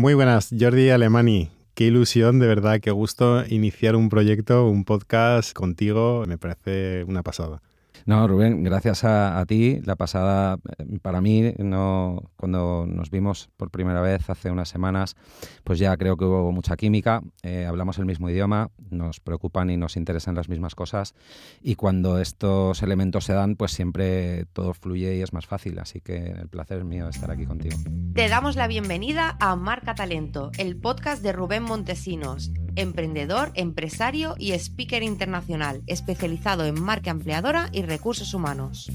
Muy buenas, Jordi Alemani. Qué ilusión, de verdad, qué gusto iniciar un proyecto, un podcast contigo. Me parece una pasada. No, Rubén, gracias a, ti. La pasada, eh, para mí, no, cuando nos vimos por primera vez hace unas semanas, pues ya creo que hubo mucha química, eh, hablamos el mismo idioma, nos preocupan y nos interesan las mismas cosas y cuando estos elementos se dan, pues siempre todo fluye y es más fácil. Así que el placer es mío estar aquí contigo. Te damos la bienvenida a Marca Talento, el podcast de Rubén Montesinos emprendedor, empresario y speaker internacional, especializado en marca empleadora y recursos humanos.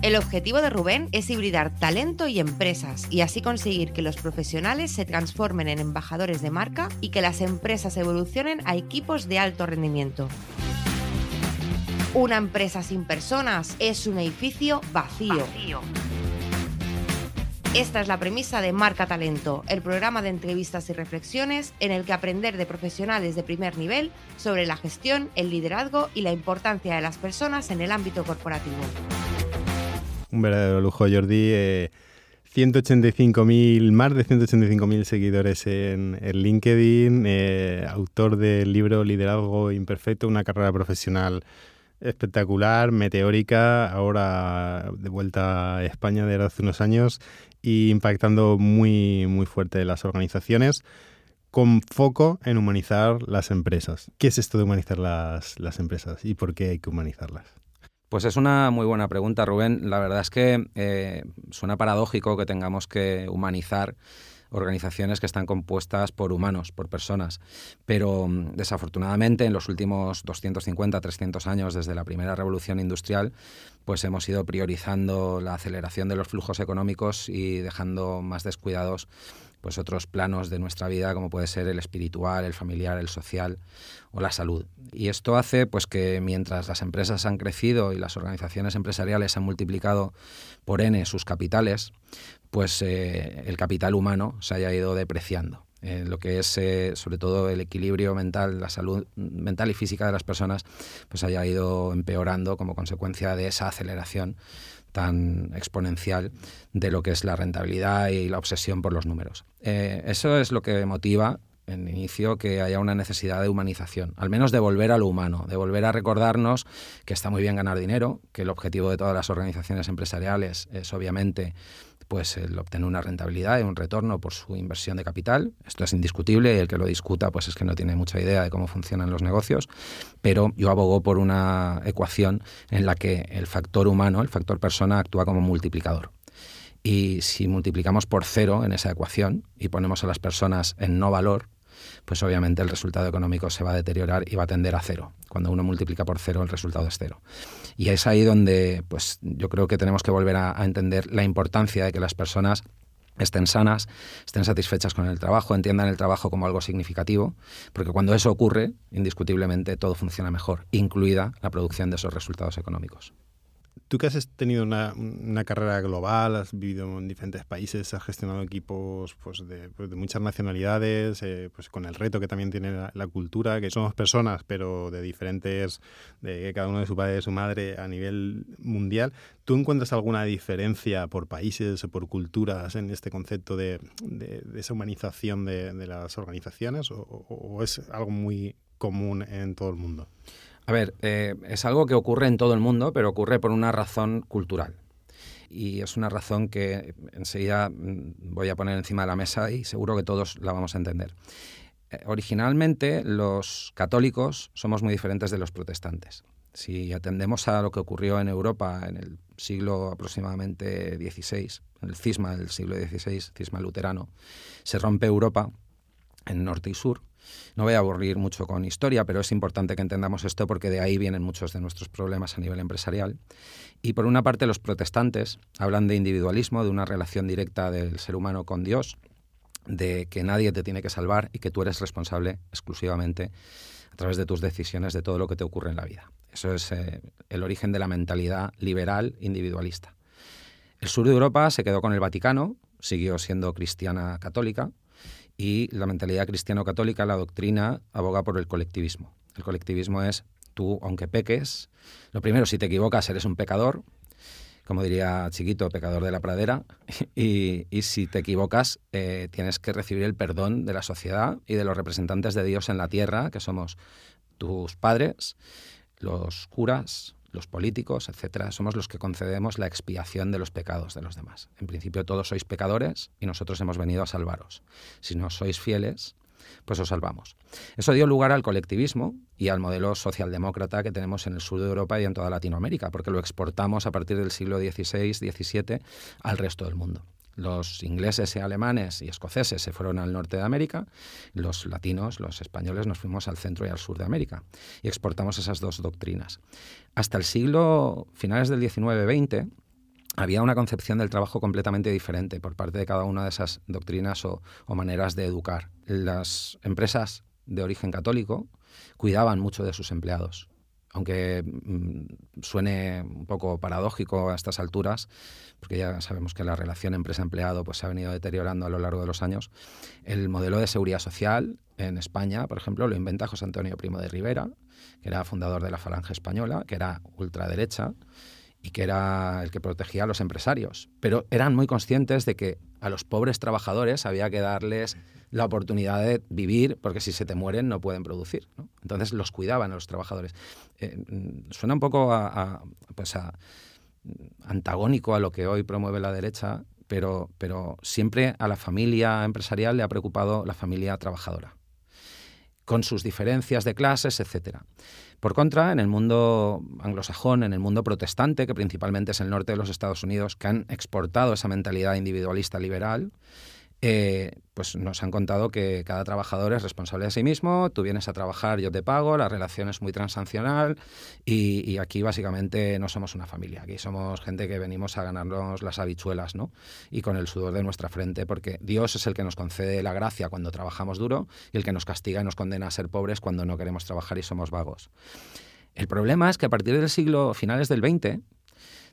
El objetivo de Rubén es hibridar talento y empresas y así conseguir que los profesionales se transformen en embajadores de marca y que las empresas evolucionen a equipos de alto rendimiento. Una empresa sin personas es un edificio vacío. Esta es la premisa de Marca Talento, el programa de entrevistas y reflexiones en el que aprender de profesionales de primer nivel sobre la gestión, el liderazgo y la importancia de las personas en el ámbito corporativo. Un verdadero lujo, Jordi. 185.000, eh, más de 185.000 seguidores en, LinkedIn, eh, autor del libro Liderazgo Imperfecto, una carrera profesional espectacular, meteórica, ahora de vuelta a España de hace unos años y impactando muy, muy fuerte las organizaciones con foco en humanizar las empresas. ¿Qué es esto de humanizar las, las empresas y por qué hay que humanizarlas? Pues es una muy buena pregunta, Rubén. La verdad es que eh, suena paradójico que tengamos que humanizar organizaciones que están compuestas por humanos, por personas. Pero mm, desafortunadamente en los últimos 250, 300 años desde la primera revolución industrial, pues hemos ido priorizando la aceleración de los flujos económicos y dejando más descuidados pues otros planos de nuestra vida como puede ser el espiritual, el familiar, el social o la salud. Y esto hace pues que mientras las empresas han crecido y las organizaciones empresariales han multiplicado por n sus capitales, pues eh, el capital humano se haya ido depreciando. Eh, lo que es eh, sobre todo el equilibrio mental, la salud mental y física de las personas, pues haya ido empeorando como consecuencia de esa aceleración tan exponencial de lo que es la rentabilidad y la obsesión por los números. eso es lo que motiva en inicio que haya una necesidad de humanización, al menos de volver a lo humano, de volver a recordarnos que está muy bien ganar dinero, que el objetivo de todas las organizaciones empresariales es obviamente pues el obtener una rentabilidad y un retorno por su inversión de capital. Esto es indiscutible y el que lo discuta pues es que no tiene mucha idea de cómo funcionan los negocios, pero yo abogo por una ecuación en la que el factor humano, el factor persona actúa como multiplicador. Y si multiplicamos por cero en esa ecuación y ponemos a las personas en no valor, pues obviamente el resultado económico se va a deteriorar y va a tender a cero. Cuando uno multiplica por cero, el resultado es cero. Y es ahí donde pues, yo creo que tenemos que volver a, a entender la importancia de que las personas estén sanas, estén satisfechas con el trabajo, entiendan el trabajo como algo significativo, porque cuando eso ocurre, indiscutiblemente todo funciona mejor, incluida la producción de esos resultados económicos. Tú que has tenido una, carrera global, has vivido en diferentes países, has gestionado equipos pues, de, pues, muchas nacionalidades, eh, pues con el reto que también tiene la, cultura, que somos personas, pero de diferentes, de cada uno de su padre y de su madre a nivel mundial. ¿Tú encuentras alguna diferencia por países o por culturas en este concepto de, esa humanización de, las organizaciones o es algo muy común en todo el mundo? A ver, eh, es algo que ocurre en todo el mundo, pero ocurre por una razón cultural. Y es una razón que enseguida mm, voy a poner encima de la mesa y seguro que todos la vamos a entender. Eh, originalmente los católicos somos muy diferentes de los protestantes. Si atendemos a lo que ocurrió en Europa en el siglo aproximadamente XVI, el cisma del siglo XVI, cisma luterano, se rompe Europa en norte y sur no voy a aburrir mucho con historia, pero es importante que entendamos esto porque de ahí vienen muchos de nuestros problemas a nivel empresarial. Y por una parte, los protestantes hablan de individualismo, de una relación directa del ser humano con Dios, de que nadie te tiene que salvar y que tú eres responsable exclusivamente a través de tus decisiones de todo lo que te ocurre en la vida. Eso es eh, el origen de la mentalidad liberal individualista. El sur de Europa se quedó con el Vaticano, siguió siendo cristiana católica, y la mentalidad cristiano-católica, la doctrina, aboga por el colectivismo. El colectivismo es tú, aunque peques, lo primero, si te equivocas, eres un pecador. como diría Chiquito, pecador de la pradera, y, si te equivocas, eh, tienes que recibir el perdón de la sociedad y de los representantes de Dios en la tierra, que somos tus padres, los curas, los políticos, etcétera, somos los que concedemos la expiación de los pecados de los demás. En principio todos sois pecadores y nosotros hemos venido a salvaros. Si no sois fieles, pues os salvamos. Eso dio lugar al colectivismo y al modelo socialdemócrata que tenemos en el sur de Europa y en toda Latinoamérica, porque lo exportamos a partir del siglo XVI-XVII al resto del mundo. Los ingleses y alemanes y escoceses se fueron al norte de América, los latinos, los españoles, nos fuimos al centro y al sur de América y exportamos esas dos doctrinas. Hasta el siglo finales del XIX-XX, había una concepción del trabajo completamente diferente por parte de cada una de esas doctrinas o, maneras de educar. Las empresas de origen católico cuidaban mucho de sus empleados. Aunque mm, suene un poco paradójico a estas alturas, porque ya sabemos que la relación empresa-empleado pues, se ha venido deteriorando a lo largo de los años, el modelo de seguridad social en España, por ejemplo, lo inventa José Antonio Primo de Rivera, que era fundador de la Falange Española, que era ultraderecha, y que era el que protegía a los empresarios. Pero eran muy conscientes de que a los pobres trabajadores había que darles la oportunidad de vivir, porque si se te mueren no pueden producir. Entonces los cuidaban a los trabajadores. Eh, mm, suena un poco pues a, antagónico a lo que hoy promueve la derecha, pero, pero siempre a la familia empresarial le ha preocupado la familia trabajadora, con sus diferencias de clases, etcétera. Por contra, en el mundo anglosajón, en el mundo protestante, que principalmente es el norte de los Estados Unidos, que han exportado esa mentalidad individualista liberal, eh, pues nos han contado que cada trabajador es responsable de sí mismo, tú vienes a trabajar, yo te pago, la relación es muy transaccional y, aquí básicamente no somos una familia, aquí somos gente que venimos a ganarnos las habichuelas, ¿no? Y con el sudor de nuestra frente, porque Dios es el que nos concede la gracia cuando trabajamos duro y el que nos castiga y nos condena a ser pobres cuando no queremos trabajar y somos vagos. El problema es que a partir del siglo finales del 20,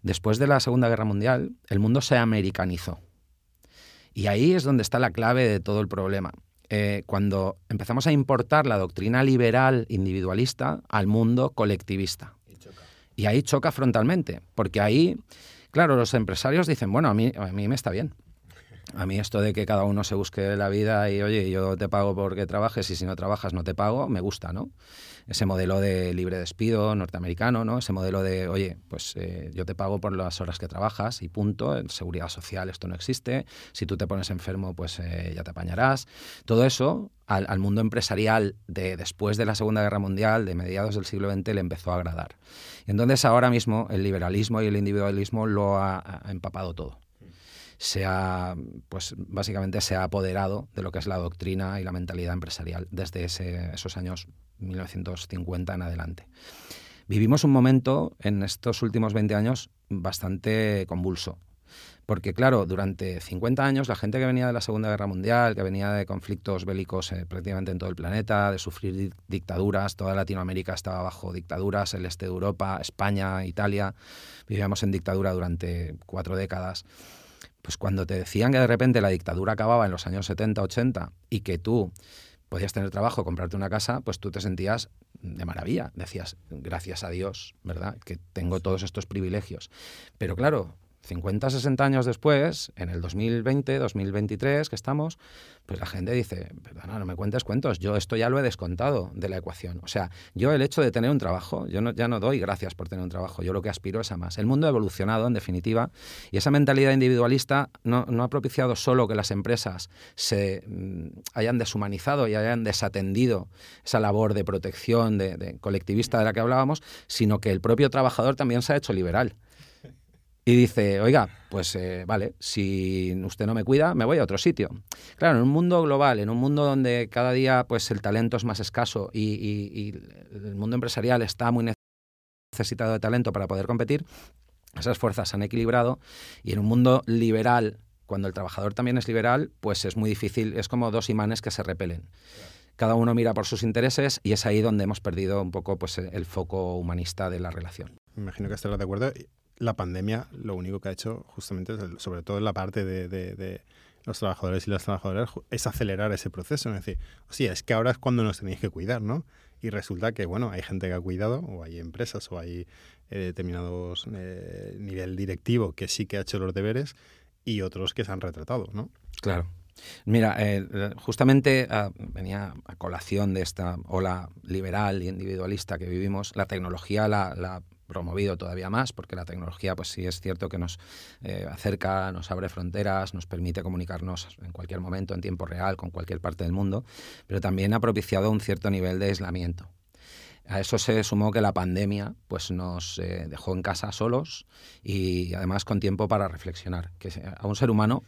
después de la Segunda Guerra Mundial, el mundo se americanizó. Y ahí es donde está la clave de todo el problema. Eh, cuando empezamos a importar la doctrina liberal individualista al mundo colectivista. Y, ahí choca frontalmente, porque ahí, claro, los empresarios dicen, bueno, a mí, a mí me está bien. A mí esto de que cada uno se busque la vida y, oye, yo te pago porque trabajes y si no trabajas no te pago, me gusta, ¿no? Ese modelo de libre despido norteamericano, ¿no? Ese modelo de, oye, pues eh, yo te pago por las horas que trabajas y punto, en seguridad social esto no existe, si tú te pones enfermo, pues eh, ya te apañarás. Todo eso al, mundo empresarial de después de la Segunda Guerra Mundial, de mediados del siglo XX, le empezó a agradar. Y entonces ahora mismo el liberalismo y el individualismo lo ha, empapado todo se ha, pues básicamente se ha apoderado de lo que es la doctrina y la mentalidad empresarial desde esos años 1950 en adelante. Vivimos un momento en estos últimos 20 años bastante convulso. Porque, claro, durante 50 años la gente que venía de la Segunda Guerra Mundial, que venía de conflictos bélicos eh, prácticamente en todo el planeta, de sufrir dictaduras, toda Latinoamérica estaba bajo dictaduras, el este de Europa, España, Italia, vivíamos en dictadura durante cuatro décadas. Pues cuando te decían que de repente la dictadura acababa en los años 70, 80 y que tú podías tener trabajo, comprarte una casa, pues tú te sentías de maravilla. Decías, gracias a Dios, ¿verdad? Que tengo todos estos privilegios. Pero claro, 50, 60 años después, en el 2020, 2023 que estamos, pues la gente dice, perdona, no me cuentes cuentos, yo esto ya lo he descontado de la ecuación. O sea, yo el hecho de tener un trabajo, yo no, ya no doy gracias por tener un trabajo, yo lo que aspiro es a más. El mundo ha evolucionado, en definitiva, y esa mentalidad individualista no, ha propiciado solo que las empresas se mm, hayan deshumanizado y hayan desatendido esa labor de protección de colectivista de la que hablábamos, sino que el propio trabajador también se ha hecho liberal y dice, oiga, pues eh, vale, si usted no me cuida, me voy a otro sitio. Claro, en un mundo global, en un mundo donde cada día pues el talento es más escaso y, el mundo empresarial está muy necesitado de talento para poder competir, esas fuerzas se han equilibrado y en un mundo liberal, cuando el trabajador también es liberal, pues es muy difícil, es como dos imanes que se repelen. Cada uno mira por sus intereses y es ahí donde hemos perdido un poco pues, el foco humanista de la relación. Imagino que estarás de acuerdo la pandemia lo único que ha hecho justamente, sobre todo en la parte de, los trabajadores y las trabajadoras, es acelerar ese proceso. Es decir, sí, es que ahora es cuando nos tenéis que cuidar, ¿no? Y resulta que, bueno, hay gente que ha cuidado, o hay empresas, o hay eh, determinados eh, nivel directivo que sí que ha hecho los deberes y otros que se han retratado, ¿no? Claro. Mira, eh, justamente ah, venía a colación de esta ola liberal y individualista que vivimos, la tecnología la, la promovido todavía más, porque la tecnología, pues sí es cierto que nos eh, acerca, nos abre fronteras, nos permite comunicarnos en cualquier momento, en tiempo real, con cualquier parte del mundo, pero también ha propiciado un cierto nivel de aislamiento. A eso se sumó que la pandemia pues, nos eh, dejó en casa solos y además con tiempo para reflexionar. Que a un ser humano,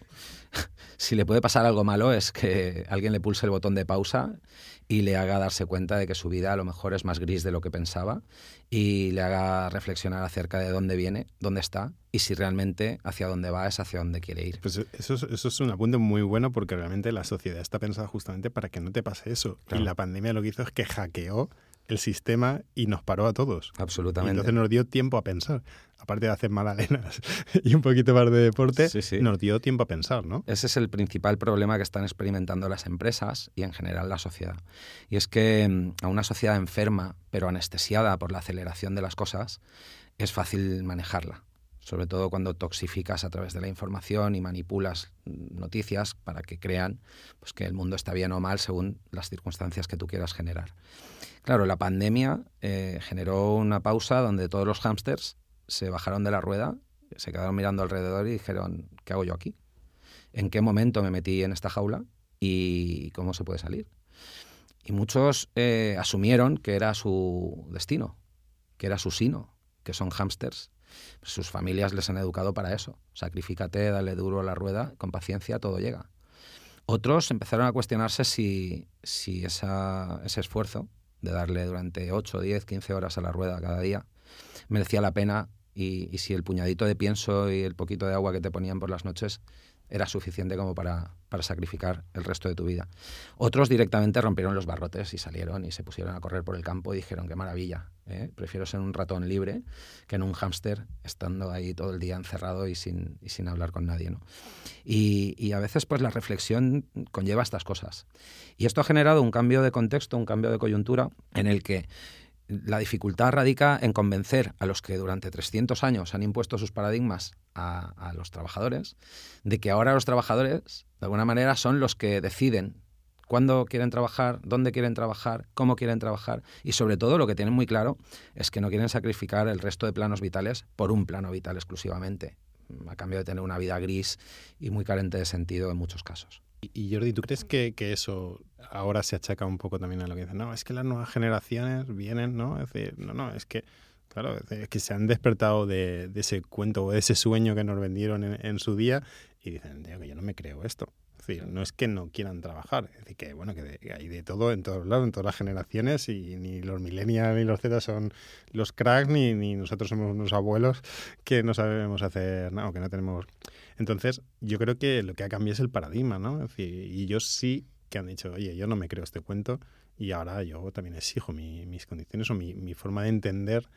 si le puede pasar algo malo, es que alguien le pulse el botón de pausa y le haga darse cuenta de que su vida a lo mejor es más gris de lo que pensaba y le haga reflexionar acerca de dónde viene, dónde está y si realmente hacia dónde va es hacia dónde quiere ir. Pues eso, es, eso es un apunte muy bueno porque realmente la sociedad está pensada justamente para que no te pase eso. Y la pandemia lo que hizo es que hackeó el sistema y nos paró a todos. Absolutamente. entonces nos dio tiempo a pensar. Aparte de hacer magdalenas y un poquito más de deporte, nos dio tiempo a pensar, ¿no? Ese es el principal problema que están experimentando las empresas y en general la sociedad. Y es que mm, a una sociedad enferma, pero anestesiada por la aceleración de las cosas, es fácil manejarla sobre todo cuando toxificas a través de la información y manipulas noticias para que crean pues, que el mundo está bien o mal según las circunstancias que tú quieras generar. Claro, la pandemia eh, generó una pausa donde todos los hámsters se bajaron de la rueda, se quedaron mirando alrededor y dijeron, ¿qué hago yo aquí? ¿En qué momento me metí en esta jaula y cómo se puede salir? Y muchos eh, asumieron que era su destino, que era su sino, que son hámsters sus familias les han educado para eso. Sacrifícate, dale duro a la rueda, con paciencia todo llega. Otros empezaron a cuestionarse si, si ese esfuerzo de darle durante 8, 10, 15 horas a la rueda cada día merecía la pena y, y si el puñadito de pienso y el poquito de agua que te ponían por las noches era suficiente como para, para, sacrificar el resto de tu vida. Otros directamente rompieron los barrotes y salieron y se pusieron a correr por el campo y dijeron, qué maravilla, ¿eh? prefiero ser un ratón libre que en un hámster estando ahí todo el día encerrado y sin, y sin hablar con nadie. ¿no? Y, y, a veces pues la reflexión conlleva estas cosas. Y esto ha generado un cambio de contexto, un cambio de coyuntura en el que la dificultad radica en convencer a los que durante 300 años han impuesto sus paradigmas a, los trabajadores de que ahora los trabajadores, de alguna manera, son los que deciden cuándo quieren trabajar, dónde quieren trabajar, cómo quieren trabajar y sobre todo lo que tienen muy claro es que no quieren sacrificar el resto de planos vitales por un plano vital exclusivamente, a cambio de tener una vida gris y muy carente de sentido en muchos casos. Y Jordi, ¿tú crees que, que, eso ahora se achaca un poco también a lo que dicen? No, es que las nuevas generaciones vienen, ¿no? Es decir, no, no, es que, claro, es que se han despertado de, de ese cuento o de ese sueño que nos vendieron en, en su día y dicen, que yo no me creo esto. Es decir, no es que no quieran trabajar, es decir, que bueno, que, hay de todo en todos lados, en todas las generaciones, y ni los millennials ni los Z son los cracks, ni, ni nosotros somos unos abuelos que no sabemos hacer nada, o que no tenemos entonces, yo creo que lo que ha cambiado es el paradigma, ¿no? Es decir, y ellos sí que han dicho, oye, yo no me creo este cuento y ahora yo también exijo mis condiciones o mi, mi, forma de entender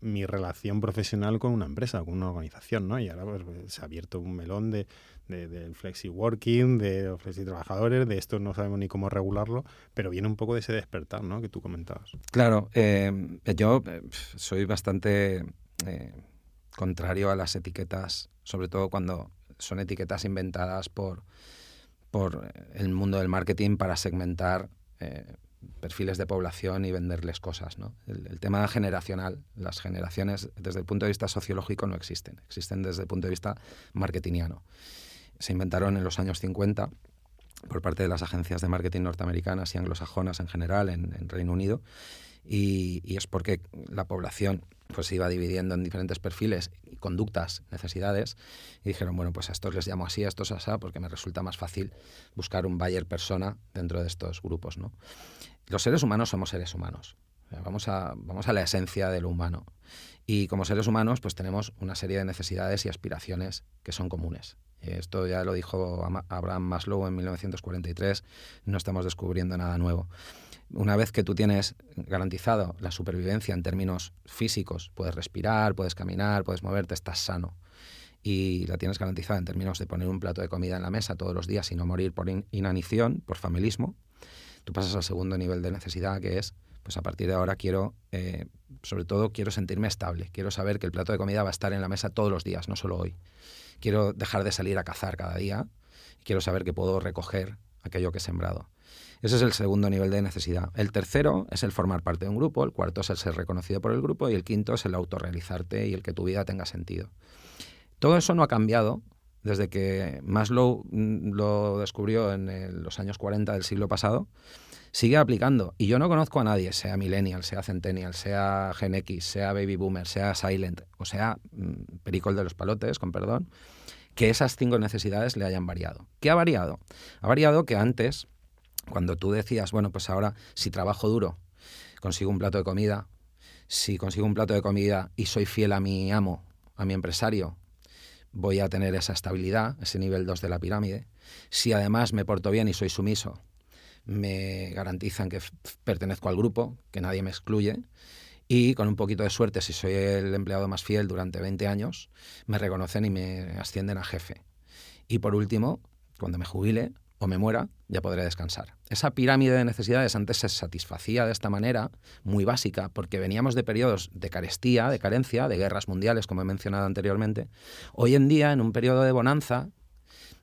mi relación profesional con una empresa, con una organización, ¿no? Y ahora pues, pues se ha abierto un melón de, de, del flexi working, de flexi trabajadores, de esto no sabemos ni cómo regularlo, pero viene un poco de ese despertar, ¿no? Que tú comentabas. Claro, eh, yo eh, soy bastante eh, contrario a las etiquetas, sobre todo cuando son etiquetas inventadas por, por el mundo del marketing para segmentar perfiles de población y venderles cosas. ¿no? El, tema generacional, las generaciones desde el punto de vista sociológico no existen, existen desde el punto de vista marketingiano. Se inventaron en los años 50 por parte de las agencias de marketing norteamericanas y anglosajonas en general en, en Reino Unido y, y, es porque la población pues se iba dividiendo en diferentes perfiles conductas, necesidades, y dijeron, bueno, pues a estos les llamo así, a estos así, porque me resulta más fácil buscar un buyer persona dentro de estos grupos, ¿no? Los seres humanos somos seres humanos. Vamos a, vamos a la esencia de lo humano. Y como seres humanos, pues tenemos una serie de necesidades y aspiraciones que son comunes. Esto ya lo dijo Abraham Maslow en 1943, no estamos descubriendo nada nuevo una vez que tú tienes garantizado la supervivencia en términos físicos, puedes respirar, puedes caminar, puedes moverte, estás sano, y la tienes garantizada en términos de poner un plato de comida en la mesa todos los días y no morir por inanición, por familismo, tú pasas al segundo nivel de necesidad que es pues a partir de ahora quiero, eh, sobre todo, quiero sentirme estable. Quiero saber que el plato de comida va a estar en la mesa todos los días, no solo hoy. Quiero dejar de salir a cazar cada día. Quiero saber que puedo recoger aquello que he sembrado. Ese es el segundo nivel de necesidad. El tercero es el formar parte de un grupo, el cuarto es el ser reconocido por el grupo y el quinto es el autorrealizarte y el que tu vida tenga sentido. Todo eso no ha cambiado desde que Maslow mm, lo descubrió en los años 40 del siglo pasado, sigue aplicando. Y yo no conozco a nadie, sea millennial, sea centennial, sea Gen X, sea baby boomer, sea silent, o sea mm, pericol de los palotes, con perdón, que esas cinco necesidades le hayan variado. ¿Qué ha variado? Ha variado que antes cuando tú decías, bueno, pues ahora si trabajo duro, consigo un plato de comida, si consigo un plato de comida y soy fiel a mi amo, a mi empresario, voy a tener esa estabilidad, ese nivel 2 de la pirámide. Si además me porto bien y soy sumiso, me garantizan que pertenezco al grupo, que nadie me excluye. Y con un poquito de suerte, si soy el empleado más fiel durante 20 años, me reconocen y me ascienden a jefe. Y por último, cuando me jubile, o me muera, ya podré descansar. Esa pirámide de necesidades antes se satisfacía de esta manera, muy básica, porque veníamos de periodos de carestía, de carencia, de guerras mundiales, como he mencionado anteriormente. Hoy en día, en un periodo de bonanza,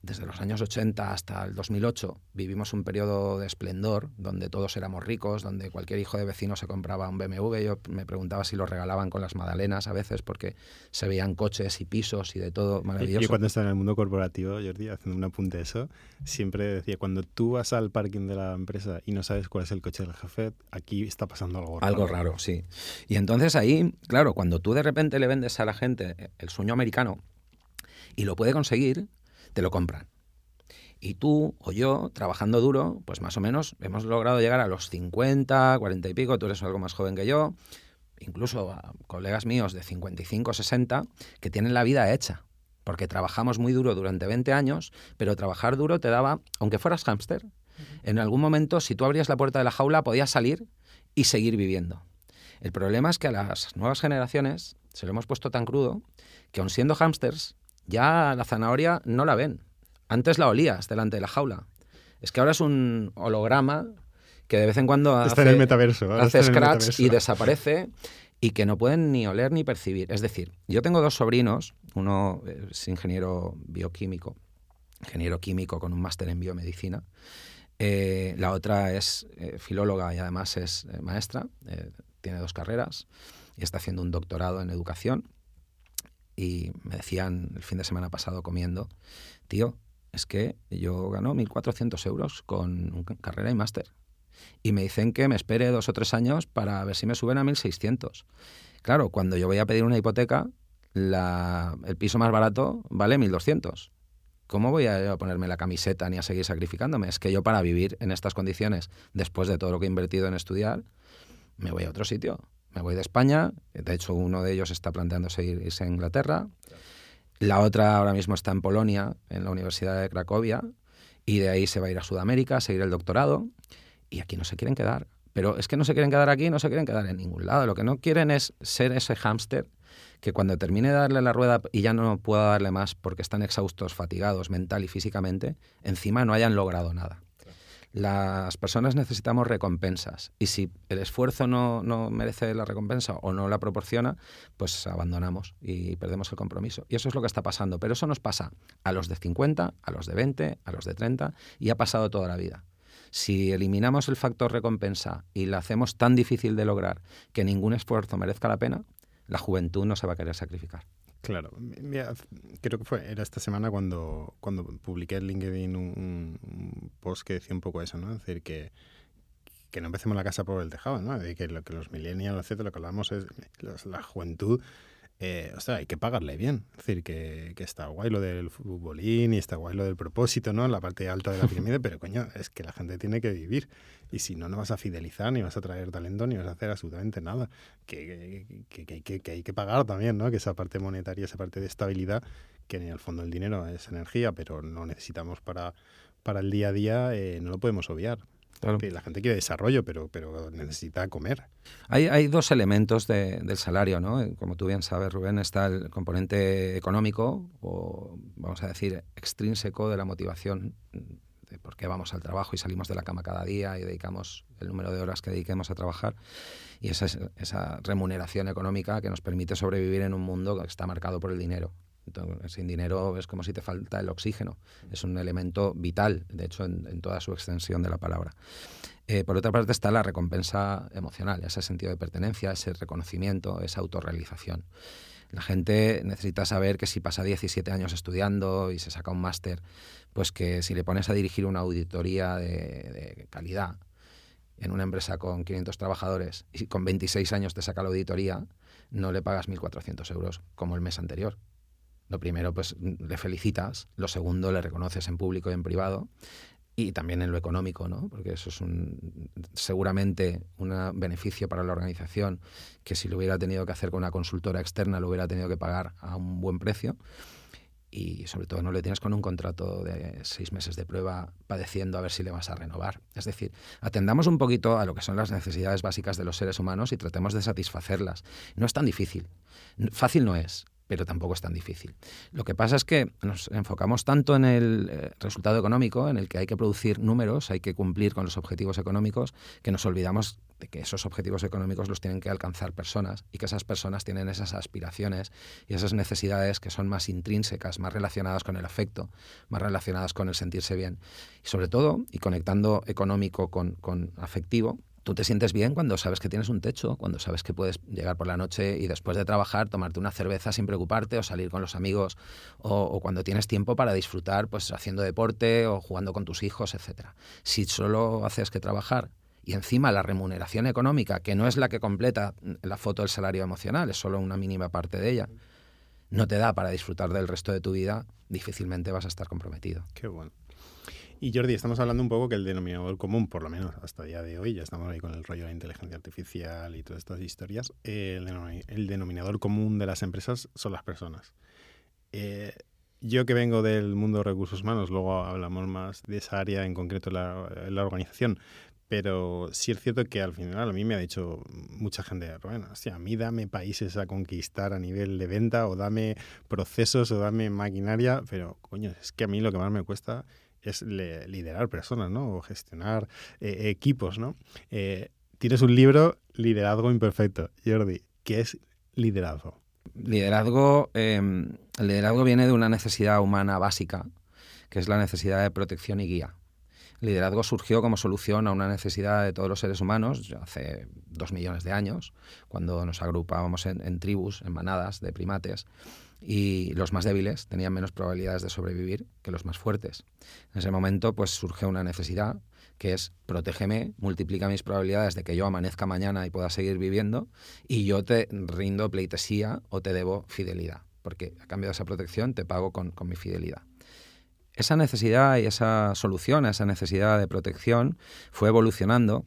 desde los años 80 hasta el 2008 vivimos un periodo de esplendor donde todos éramos ricos, donde cualquier hijo de vecino se compraba un BMW. Yo me preguntaba si lo regalaban con las magdalenas a veces porque se veían coches y pisos y de todo maravilloso. Yo cuando estaba en el mundo corporativo, Jordi, haciendo un apunte de eso, siempre decía, cuando tú vas al parking de la empresa y no sabes cuál es el coche del jefe, aquí está pasando algo raro. Algo raro, sí. Y entonces ahí, claro, cuando tú de repente le vendes a la gente el sueño americano y lo puede conseguir, te lo compran. Y tú o yo, trabajando duro, pues más o menos hemos logrado llegar a los 50, 40 y pico, tú eres algo más joven que yo, incluso a colegas míos de 55, 60, que tienen la vida hecha. Porque trabajamos muy duro durante 20 años, pero trabajar duro te daba, aunque fueras hámster, en algún momento, si tú abrías la puerta de la jaula, podías salir y seguir viviendo. El problema es que a las nuevas generaciones se lo hemos puesto tan crudo que aun siendo hámsters, ya la zanahoria no la ven. Antes la olías delante de la jaula. Es que ahora es un holograma que de vez en cuando hace, en el metaverso, hace scratch y desaparece y que no pueden ni oler ni percibir. Es decir, yo tengo dos sobrinos, uno es ingeniero bioquímico, ingeniero químico con un máster en biomedicina, eh, la otra es eh, filóloga y además es eh, maestra, tiene dos carreras y está haciendo un doctorado en educación y me decían el fin de semana pasado comiendo, tío, es que yo gano 1.400 euros con carrera y máster. Y me dicen que me espere dos o tres años para ver si me suben a 1.600. Claro, cuando yo voy a pedir una hipoteca, el piso más barato vale 1.200. ¿Cómo voy a ponerme la camiseta ni a seguir sacrificándome? Es que yo para vivir en estas condiciones, después de todo lo que he invertido en estudiar, me voy a otro sitio me voy de España, de hecho uno de ellos está planteándose irse a Inglaterra, la otra ahora mismo está en Polonia, en la Universidad de Cracovia, y de ahí se va a ir a Sudamérica a seguir el doctorado, y aquí no se quieren quedar. Pero es que no se quieren quedar aquí, no se quieren quedar en ningún lado. Lo que no quieren es ser ese hámster que cuando termine de darle la rueda y ya no pueda darle más porque están exhaustos, fatigados mental y físicamente, encima no hayan logrado nada las personas necesitamos recompensas y si el esfuerzo no, merece la recompensa o no la proporciona, pues abandonamos y perdemos el compromiso. Y eso es lo que está pasando. Pero eso nos pasa a los de 50, a los de 20, a los de 30 y ha pasado toda la vida. Si eliminamos el factor recompensa y la hacemos tan difícil de lograr que ningún esfuerzo merezca la pena, la juventud no se va a querer sacrificar. Claro, creo que fue, era esta semana cuando, cuando publiqué en LinkedIn un, post que decía un poco eso, ¿no? Es decir, que, que no empecemos la casa por el tejado, ¿no? Que lo que los millennials, etcétera, lo que hablamos es la juventud eh, o sea, hay que pagarle bien. Es decir, que, que, está guay lo del futbolín y está guay lo del propósito, ¿no? La parte alta de la pirámide, pero coño, es que la gente tiene que vivir. Y si no, no vas a fidelizar, ni vas a traer talento, ni vas a hacer absolutamente nada. Que, que, que, que hay que pagar también, ¿no? Que esa parte monetaria, esa parte de estabilidad, que en el fondo el dinero es energía, pero no necesitamos para, para el día a día, eh, no lo podemos obviar. La gente quiere desarrollo, pero, pero necesita comer. Hay, hay dos elementos del salario, ¿no? Como tú bien sabes, Rubén, está el componente económico, o vamos a decir, extrínseco de la motivación por qué vamos al trabajo y salimos de la cama cada día y dedicamos el número de horas que dediquemos a trabajar y esa, esa remuneración económica que nos permite sobrevivir en un mundo que está marcado por el dinero. Entonces, sin dinero es como si te falta el oxígeno. Es un elemento vital, de hecho, en, toda su extensión de la palabra. Eh, por otra parte está la recompensa emocional, ese sentido de pertenencia, ese reconocimiento, esa autorrealización. La gente necesita saber que si pasa 17 años estudiando y se saca un máster, pues que si le pones a dirigir una auditoría de, calidad en una empresa con 500 trabajadores y con 26 años te saca la auditoría, no le pagas 1.400 euros como el mes anterior. Lo primero, pues le felicitas. Lo segundo, le reconoces en público y en privado. Y también en lo económico, ¿no? Porque eso es un, seguramente un beneficio para la organización que si lo hubiera tenido que hacer con una consultora externa lo hubiera tenido que pagar a un buen precio. Y sobre todo no le tienes con un contrato de seis meses de prueba padeciendo a ver si le vas a renovar. Es decir, atendamos un poquito a lo que son las necesidades básicas de los seres humanos y tratemos de satisfacerlas. No es tan difícil. Fácil no es pero tampoco es tan difícil. Lo que pasa es que nos enfocamos tanto en el eh, resultado económico, en el que hay que producir números, hay que cumplir con los objetivos económicos, que nos olvidamos de que esos objetivos económicos los tienen que alcanzar personas y que esas personas tienen esas aspiraciones y esas necesidades que son más intrínsecas, más relacionadas con el afecto, más relacionadas con el sentirse bien. Y sobre todo, y conectando económico con, con afectivo, tú te sientes bien cuando sabes que tienes un techo, cuando sabes que puedes llegar por la noche y después de trabajar tomarte una cerveza sin preocuparte o salir con los amigos o, cuando tienes tiempo para disfrutar pues haciendo deporte o jugando con tus hijos, etc. Si solo haces que trabajar y encima la remuneración económica, que no es la que completa la foto del salario emocional, es solo una mínima parte de ella, no te da para disfrutar del resto de tu vida, difícilmente vas a estar comprometido. Qué bueno. Y Jordi, estamos hablando un poco que el denominador común, por lo menos hasta el día de hoy, ya estamos ahí con el rollo de la inteligencia artificial y todas estas historias, eh, el, denominador común de las empresas son las personas. Eh, yo que vengo del mundo de recursos humanos, luego hablamos más de esa área en concreto la, la organización, pero sí es cierto que al final a mí me ha dicho mucha gente, bueno, a mí dame países a conquistar a nivel de venta o dame procesos o dame maquinaria, pero coño, es que a mí lo que más me cuesta es liderar personas, ¿no? O gestionar eh, equipos, ¿no? Eh, tienes un libro, Liderazgo Imperfecto. Jordi, ¿qué es liderazgo? Liderazgo, em, el liderazgo viene de una necesidad humana básica, que es la necesidad de protección y guía. El liderazgo surgió como solución a una necesidad de todos los seres humanos hace dos millones de años, cuando nos agrupábamos en tribus, en manadas de primates, y los más débiles tenían menos probabilidades de sobrevivir que los más fuertes. En ese momento pues surge una necesidad que es protégeme, multiplica mis probabilidades de que yo amanezca mañana y pueda seguir viviendo y yo te rindo pleitesía o te debo fidelidad, porque a cambio de esa protección te pago con, con mi fidelidad. Esa necesidad y esa solución a esa necesidad de protección fue evolucionando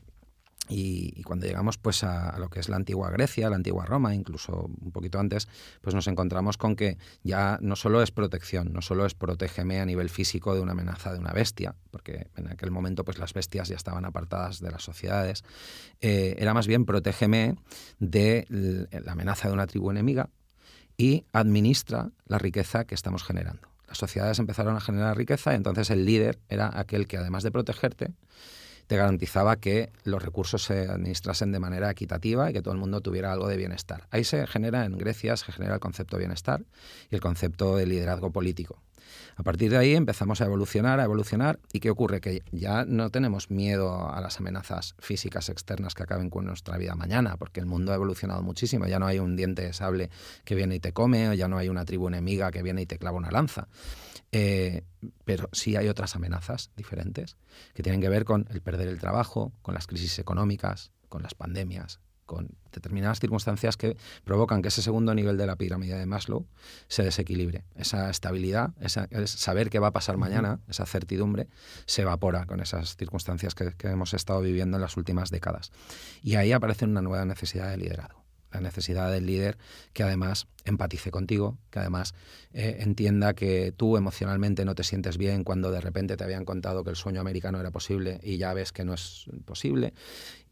y, cuando llegamos pues a, lo que es la antigua Grecia, la antigua Roma, incluso un poquito antes, pues nos encontramos con que ya no solo es protección, no solo es protégeme a nivel físico de una amenaza de una bestia, porque en aquel momento pues las bestias ya estaban apartadas de las sociedades, eh, era más bien protégeme de la amenaza de una tribu enemiga y administra la riqueza que estamos generando. Las sociedades empezaron a generar riqueza y entonces el líder era aquel que además de protegerte, te garantizaba que los recursos se administrasen de manera equitativa y que todo el mundo tuviera algo de bienestar. Ahí se genera, en Grecia, se genera el concepto de bienestar y el concepto de liderazgo político. A partir de ahí empezamos a evolucionar, a evolucionar. ¿Y qué ocurre? Que ya no tenemos miedo a las amenazas físicas externas que acaben con nuestra vida mañana, porque el mundo ha evolucionado muchísimo. Ya no hay un diente de sable que viene y te come, o ya no hay una tribu enemiga que viene y te clava una lanza. Eh, pero sí hay otras amenazas diferentes que tienen que ver con el perder el trabajo, con las crisis económicas, con las pandemias, con determinadas circunstancias que provocan que ese segundo nivel de la pirámide de Maslow se desequilibre. Esa estabilidad, esa, saber qué va a pasar mañana, esa certidumbre, se evapora con esas circunstancias que, que hemos estado viviendo en las últimas décadas. Y ahí aparece una nueva necesidad de liderazgo la necesidad del líder que además empatice contigo, que además eh, entienda que tú emocionalmente no te sientes bien cuando de repente te habían contado que el sueño americano era posible y ya ves que no es posible,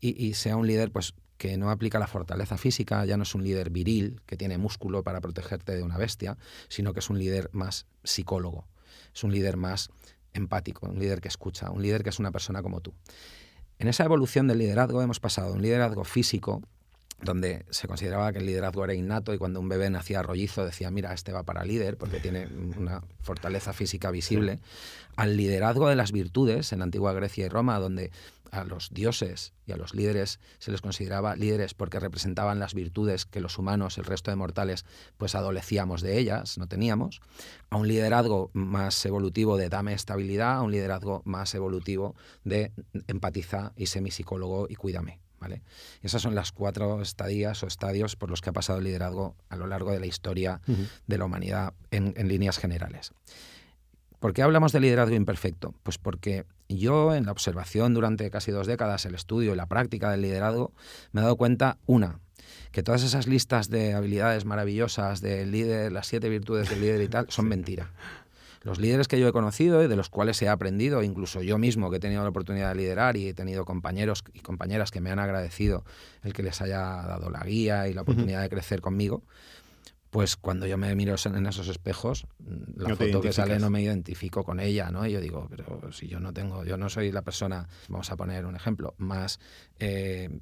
y, sea un líder pues que no aplica la fortaleza física, ya no es un líder viril que tiene músculo para protegerte de una bestia, sino que es un líder más psicólogo, es un líder más empático, un líder que escucha, un líder que es una persona como tú. En esa evolución del liderazgo hemos pasado de un liderazgo físico, donde se consideraba que el liderazgo era innato y cuando un bebé nacía rollizo decía, mira, este va para líder porque tiene una fortaleza física visible, al liderazgo de las virtudes en la antigua Grecia y Roma, donde a los dioses y a los líderes se les consideraba líderes porque representaban las virtudes que los humanos, el resto de mortales, pues adolecíamos de ellas, no teníamos, a un liderazgo más evolutivo de dame estabilidad, a un liderazgo más evolutivo de empatiza y semipsicólogo y cuídame. ¿Vale? Esas son las cuatro estadías o estadios por los que ha pasado el liderazgo a lo largo de la historia de la humanidad en, en líneas generales. ¿Por qué hablamos de liderazgo imperfecto? Pues porque yo en la observación durante casi dos décadas, el estudio y la práctica del liderazgo, me he dado cuenta, una, que todas esas listas de habilidades maravillosas del líder, las siete virtudes del líder y tal, son mentira. Los líderes que yo he conocido y de los cuales he aprendido, incluso yo mismo que he tenido la oportunidad de liderar y he tenido compañeros y compañeras que me han agradecido el que les haya dado la guía y la oportunidad de crecer conmigo, pues cuando yo me miro en esos espejos, la foto que sale no me identifico con ella, ¿no? Y yo digo, pero si yo no tengo, yo no soy la persona, vamos a poner un ejemplo, más eh,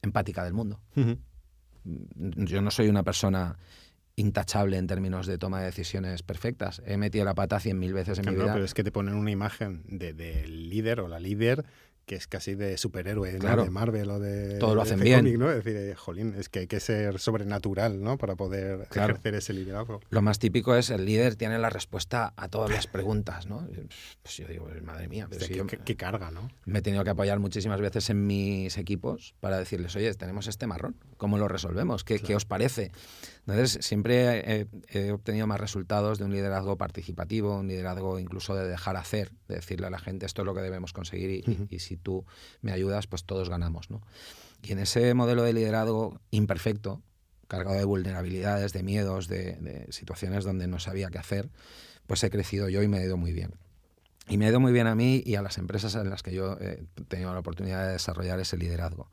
empática del mundo. Yo no soy una persona intachable en términos de toma de decisiones perfectas. He metido la pata cien mil veces en mi vida. pero es que te ponen una imagen del de líder o la líder que es casi de superhéroe, de Marvel o de. Todo lo hacen bien. ¿no? Es decir, eh, jolín, es que hay que ser sobrenatural, ¿no? Para poder ejercer ese liderazgo. Lo más típico es el líder tiene la respuesta a todas las preguntas, ¿no? Pues yo digo, madre mía. qué, carga, ¿no? Me he tenido que apoyar muchísimas veces en mis equipos para decirles, oye, tenemos este marrón, ¿cómo lo resolvemos? ¿Qué, ¿qué os parece? Entonces, siempre he, obtenido más resultados de un liderazgo participativo, un liderazgo incluso de dejar hacer, de decirle a la gente esto es lo que debemos conseguir y, si tú me ayudas, pues todos ganamos. ¿no? Y en ese modelo de liderazgo imperfecto, cargado de vulnerabilidades, de miedos, de, situaciones donde no sabía qué hacer, pues he crecido yo y me he ido muy bien. Y me ha ido muy bien a mí y a las empresas en las que yo he tenido la oportunidad de desarrollar ese liderazgo.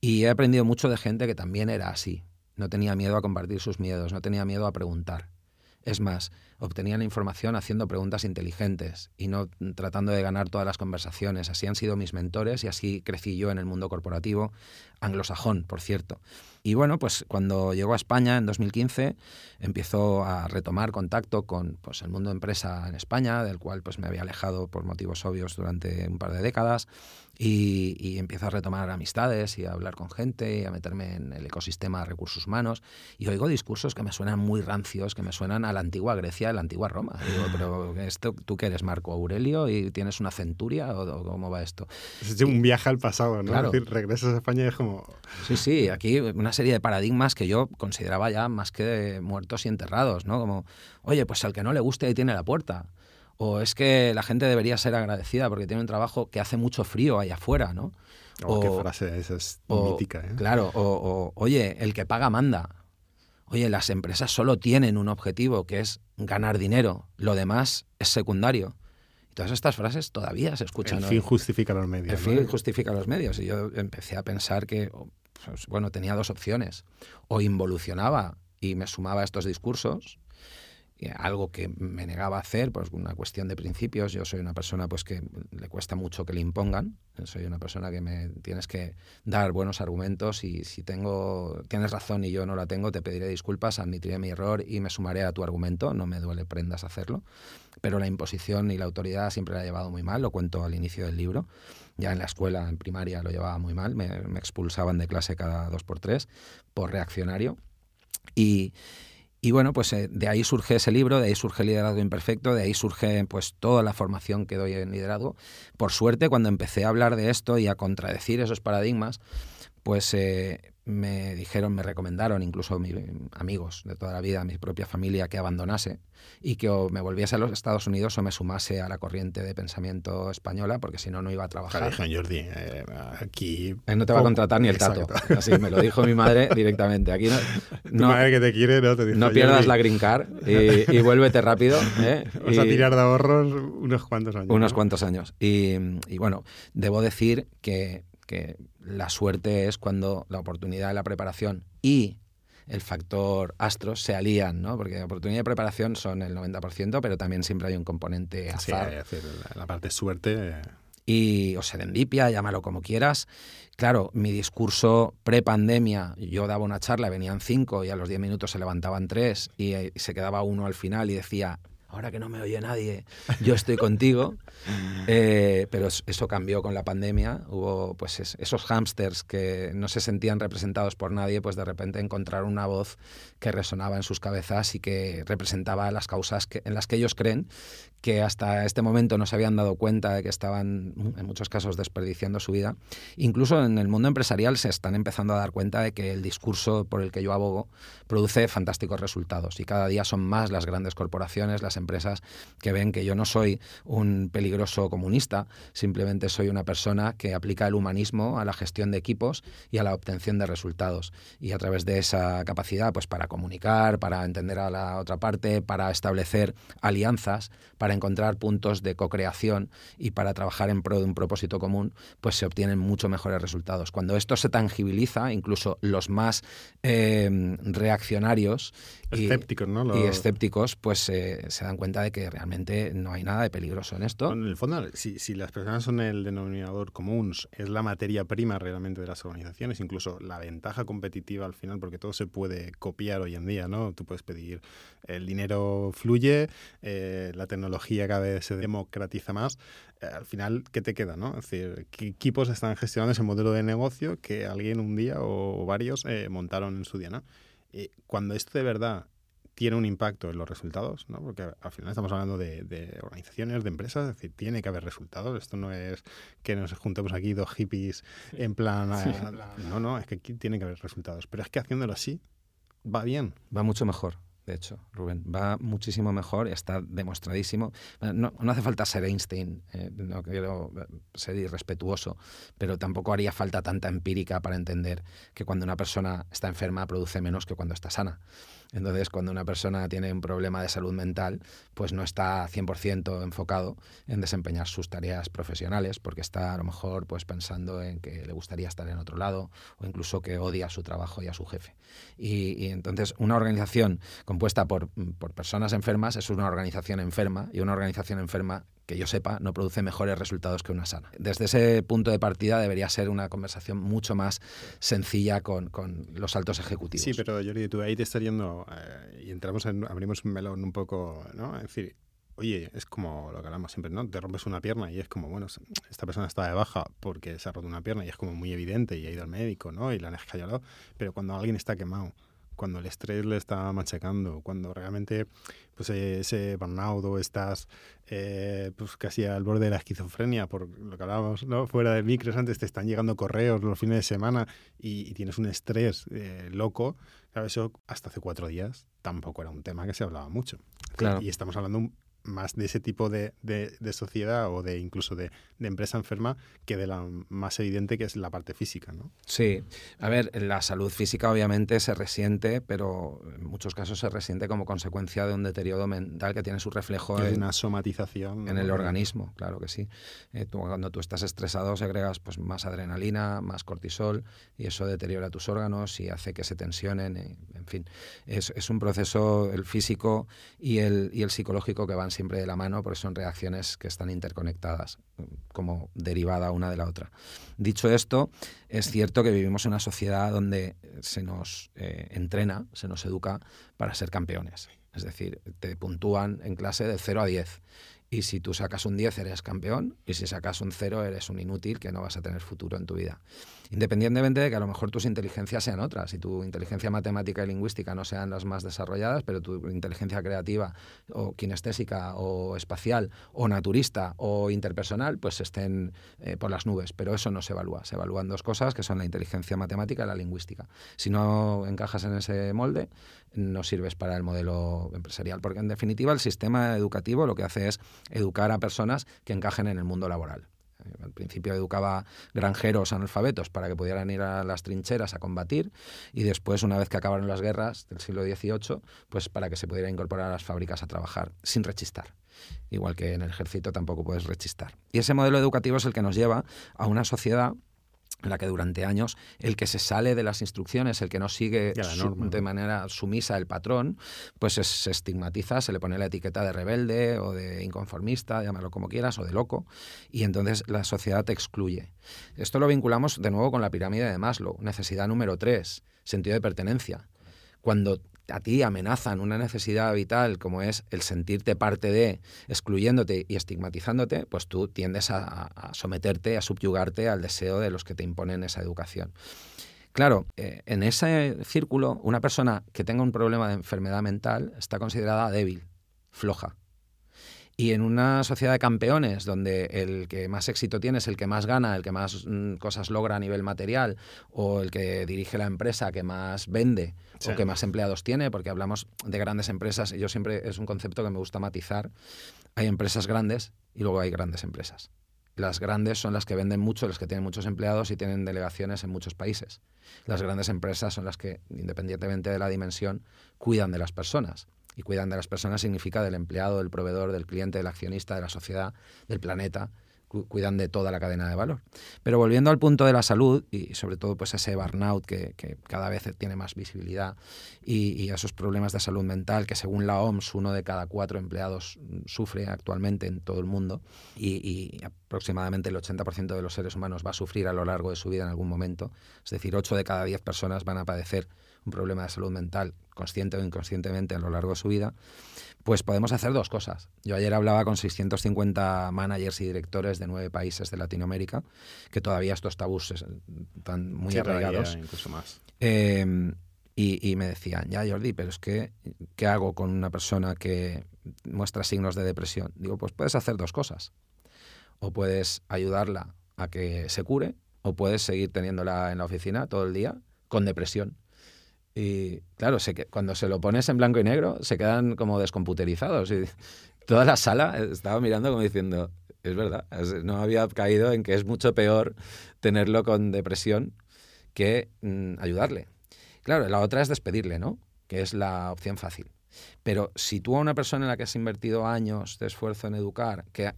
Y he aprendido mucho de gente que también era así, no tenía miedo a compartir sus miedos, no tenía miedo a preguntar. Es más, obtenían información haciendo preguntas inteligentes y no tratando de ganar todas las conversaciones. Así han sido mis mentores y así crecí yo en el mundo corporativo, anglosajón, por cierto. Y bueno, pues cuando llegó a España en 2015, empiezo a retomar contacto con pues, el mundo de empresa en España, del cual pues, me había alejado por motivos obvios durante un par de décadas, y, y empiezo a retomar amistades y a hablar con gente y a meterme en el ecosistema de recursos humanos. Y oigo discursos que me suenan muy rancios, que me suenan a la antigua Grecia, a la antigua Roma. Digo, pero esto, ¿tú qué eres, Marco Aurelio? ¿Y tienes una centuria? ¿O, cómo va esto? Es un viaje al pasado, ¿no? Es decir, regresas a España y es como... Sí, sí, aquí una serie de paradigmas que yo consideraba ya más que muertos y enterrados, ¿no? Como, oye, pues al que no le guste ahí tiene la puerta. O es que la gente debería ser agradecida porque tiene un trabajo que hace mucho frío ahí afuera, ¿no? Oh, o, qué frase esa es mítica, ¿eh? Claro, o, oye, el que paga manda. Oye, las empresas solo tienen un objetivo que es ganar dinero, lo demás es secundario. Todas estas frases todavía se escuchan. El fin justifica los medios. El fin justifica los medios. Y yo empecé a pensar que pues, bueno, tenía dos opciones. O involucionaba y me sumaba a estos discursos, algo que me negaba a hacer, pues una cuestión de principios. Yo soy una persona pues que le cuesta mucho que le impongan. Soy una persona que me tienes que dar buenos argumentos y si tengo tienes razón y yo no la tengo, te pediré disculpas, admitiré mi error y me sumaré a tu argumento. No me duele prendas hacerlo, pero la imposición y la autoridad siempre la he llevado muy mal. Lo cuento al inicio del libro. Ya en la escuela, en primaria, lo llevaba muy mal. Me, expulsaban de clase cada dos por tres por reaccionario. Y, y bueno, pues eh, de ahí surge ese libro, de ahí surge liderazgo imperfecto, de ahí surge pues toda la formación que doy en liderazgo. Por suerte, cuando empecé a hablar de esto y a contradecir esos paradigmas, pues eh, me dijeron, me recomendaron, incluso mis amigos de toda la vida, mi propia familia, que abandonase y que o me volviese a los Estados Unidos o me sumase a la corriente de pensamiento española, porque si no, no iba a trabajar. Jordi, eh, aquí... no te va a contratar ni el tato. Así me lo dijo mi madre directamente. Aquí no, madre que te quiere no te No pierdas la green card y, vuélvete rápido. ¿eh? Vas a tirar de ahorros unos cuantos años. Unos cuantos años. Y, y bueno, debo decir que que la suerte es cuando la oportunidad de la preparación y el factor astros se alían, ¿no? Porque oportunidad y preparación son el 90%, pero también siempre hay un componente azar. Sí, la parte suerte. Y, o serendipia, llámalo como quieras. Claro, mi discurso pre-pandemia, yo daba una charla, venían cinco y a los diez minutos se levantaban tres y eh, se quedaba uno al final y decía, ahora que no me oye nadie, yo estoy contigo. Eh, pero eso cambió con la pandemia. Hubo pues esos hámsters que no se sentían representados por nadie, pues de repente encontraron una voz que resonaba en sus cabezas y que representaba las causas que, en las que ellos creen que hasta este momento no se habían dado cuenta de que estaban, en muchos casos, desperdiciando su vida. Incluso en el mundo empresarial se están empezando a dar cuenta de que el discurso por el que yo abogo produce fantásticos resultados y cada día son más las grandes corporaciones, las empresas que ven que yo no soy un peligroso comunista, simplemente soy una persona que aplica el humanismo a la gestión de equipos y a la obtención de resultados. Y a través de esa capacidad, pues para comunicar, para entender a la otra parte, para establecer alianzas, para encontrar puntos de co-creación y para trabajar en pro de un propósito común, pues se obtienen mucho mejores resultados. Cuando esto se tangibiliza, incluso los más eh, reaccionarios y, escépticos, ¿no? y escépticos, pues eh, se dan cuenta de que realmente no hay nada de peligroso en esto. En el fondo, si, si las personas son el denominador común, es la materia prima realmente de las organizaciones, incluso la ventaja competitiva al final, porque todo se puede copiar hoy en día, ¿no? Tú puedes pedir, el dinero fluye, eh, la tecnología cada vez se democratiza más, eh, al final, ¿qué te queda? ¿no? Es decir, ¿qué equipos están gestionando ese modelo de negocio que alguien un día o varios montaron en su día? ¿no? cuando esto de verdad tiene un impacto en los resultados, ¿no? porque al final estamos hablando de, organizaciones, de empresas, es decir, tiene que haber resultados. Esto no es que nos juntemos aquí dos hippies en plan... Ah, no, no, es que aquí tiene que haber resultados. Pero es que haciéndolo así, va bien. Va mucho mejor de hecho, Rubén. Va muchísimo mejor, está demostradísimo. No, hace falta ser Einstein, eh, no quiero ser irrespetuoso, pero tampoco haría falta tanta empírica para entender que cuando una persona está enferma produce menos que cuando está sana. Entonces, cuando una persona tiene un problema de salud mental, pues no está 100% enfocado en desempeñar sus tareas profesionales, porque está a lo mejor pues pensando en que le gustaría estar en otro lado o incluso que odia su trabajo y a su jefe. Y, entonces, una organización compuesta por, por personas enfermas es una organización enferma y una organización enferma que yo sepa, no produce mejores resultados que una sana. Desde ese punto de partida debería ser una conversación mucho más sencilla con, con los altos ejecutivos. Sí, pero Jordi, tú ahí te estás yendo eh, y entramos en, abrimos un melón un poco, ¿no? Es decir, oye, es como lo que hablamos siempre, ¿no? Te rompes una pierna y es como, bueno, esta persona está de baja porque se ha roto una pierna y es como muy evidente y ha ido al médico, ¿no? Y la han escayolado, pero cuando alguien está quemado, cuando el estrés le está machacando, cuando realmente pues, ese burnout o estás eh, pues, casi al borde de la esquizofrenia, por lo que hablábamos ¿no? fuera de micros antes, te están llegando correos los fines de semana y, tienes un estrés eh, loco, claro, eso hasta hace cuatro días tampoco era un tema que se hablaba mucho. Claro. Y estamos hablando más de ese tipo de, de, sociedad o de incluso de, de, empresa enferma que de la más evidente que es la parte física, ¿no? Sí, a ver, la salud física obviamente se resiente, pero en muchos casos se resiente como consecuencia de un deterioro mental que tiene su reflejo en una somatización en el organismo, claro que sí. Eh, cuando tú estás estresado segregas pues más adrenalina, más cortisol y eso deteriora tus órganos y hace que se tensionen, eh, en fin, es, es un proceso el físico y el, y el psicológico que van siempre de la mano porque son reacciones que están interconectadas, como derivada una de la otra. Dicho esto, es cierto que vivimos en una sociedad donde se nos eh, entrena, se nos educa para ser campeones. Es decir, te puntúan en clase de 0 a 10 y si tú sacas un 10 eres campeón y si sacas un 0 eres un inútil que no vas a tener futuro en tu vida. Independientemente de que a lo mejor tus inteligencias sean otras, si tu inteligencia matemática y lingüística no sean las más desarrolladas, pero tu inteligencia creativa o kinestésica o espacial o naturista o interpersonal, pues estén eh, por las nubes. Pero eso no se evalúa. Se evalúan dos cosas que son la inteligencia matemática y la lingüística. Si no encajas en ese molde, no sirves para el modelo empresarial, porque en definitiva el sistema educativo lo que hace es educar a personas que encajen en el mundo laboral. Al principio educaba granjeros analfabetos para que pudieran ir a las trincheras a combatir y después, una vez que acabaron las guerras del siglo XVIII, pues para que se pudiera incorporar a las fábricas a trabajar sin rechistar. Igual que en el ejército tampoco puedes rechistar. Y ese modelo educativo es el que nos lleva a una sociedad en la que durante años el que se sale de las instrucciones, el que no sigue de manera sumisa el patrón, pues se estigmatiza, se le pone la etiqueta de rebelde o de inconformista, llámalo como quieras, o de loco, y entonces la sociedad te excluye. Esto lo vinculamos de nuevo con la pirámide de Maslow, necesidad número tres, sentido de pertenencia. Cuando a ti amenazan una necesidad vital como es el sentirte parte de, excluyéndote y estigmatizándote, pues tú tiendes a, someterte, a subyugarte al deseo de los que te imponen esa educación. Claro, eh, en ese círculo, una persona que tenga un problema de enfermedad mental está considerada débil, floja. Y en una sociedad de campeones, donde el que más éxito tiene es el que más gana, el que más mm, cosas logra a nivel material, o el que dirige la empresa que más vende, o que más empleados tiene, porque hablamos de grandes empresas, y yo siempre es un concepto que me gusta matizar. Hay empresas grandes y luego hay grandes empresas. Las grandes son las que venden mucho, las que tienen muchos empleados y tienen delegaciones en muchos países. Las grandes empresas son las que, independientemente de la dimensión, cuidan de las personas y cuidan de las personas significa del empleado, del proveedor, del cliente, del accionista, de la sociedad, del planeta, cuidan de toda la cadena de valor. Pero volviendo al punto de la salud y sobre todo pues ese burnout que, cada vez tiene más visibilidad y, esos problemas de salud mental que según la OMS uno de cada cuatro empleados sufre actualmente en todo el mundo y, y aproximadamente el 80% de los seres humanos va a sufrir a lo largo de su vida en algún momento, es decir, 8 de cada 10 personas van a padecer un problema de salud mental, consciente o inconscientemente a lo largo de su vida, pues podemos hacer dos cosas. Yo ayer hablaba con 650 managers y directores de nueve países de Latinoamérica, que todavía estos tabús están muy arraigados. Incluso más. Em, y, me decían, ya Jordi, pero es que, ¿qué hago con una persona que muestra signos de depresión? Digo, pues puedes hacer dos cosas. O puedes ayudarla a que se cure, o puedes seguir teniéndola en la oficina todo el día con depresión. Y claro, cuando se lo pones en blanco y negro, se quedan como descomputerizados. Y toda la sala estaba mirando como diciendo, es verdad, no había caído en que es mucho peor tenerlo con depresión que mm, ayudarle. Claro, la otra es despedirle, ¿no? Que es la opción fácil. Pero si tú a una persona en la que has invertido años de esfuerzo en educar, que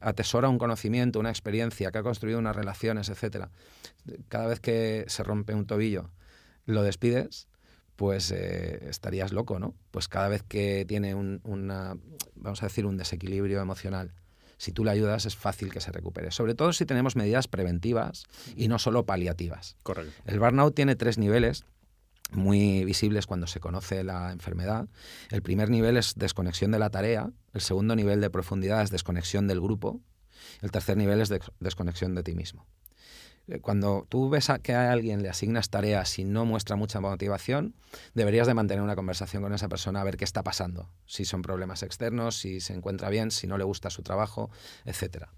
atesora un conocimiento, una experiencia, que ha construido unas relaciones, etcétera, cada vez que se rompe un tobillo, lo despides, pues eh, estarías loco, ¿no? Pues cada vez que tiene un, una, vamos a decir, un desequilibrio emocional, si tú le ayudas es fácil que se recupere. Sobre todo si tenemos medidas preventivas y no solo paliativas. Correcto. El burnout tiene tres niveles muy visibles cuando se conoce la enfermedad. El primer nivel es desconexión de la tarea, el segundo nivel de profundidad es desconexión del grupo, el tercer nivel es desconexión de ti mismo. Eh, cuando tú ves a que a alguien le asignas tareas y no muestra mucha motivación, deberías de mantener una conversación con esa persona a ver qué está pasando, si son problemas externos, si se encuentra bien, si no le gusta su trabajo, etcétera.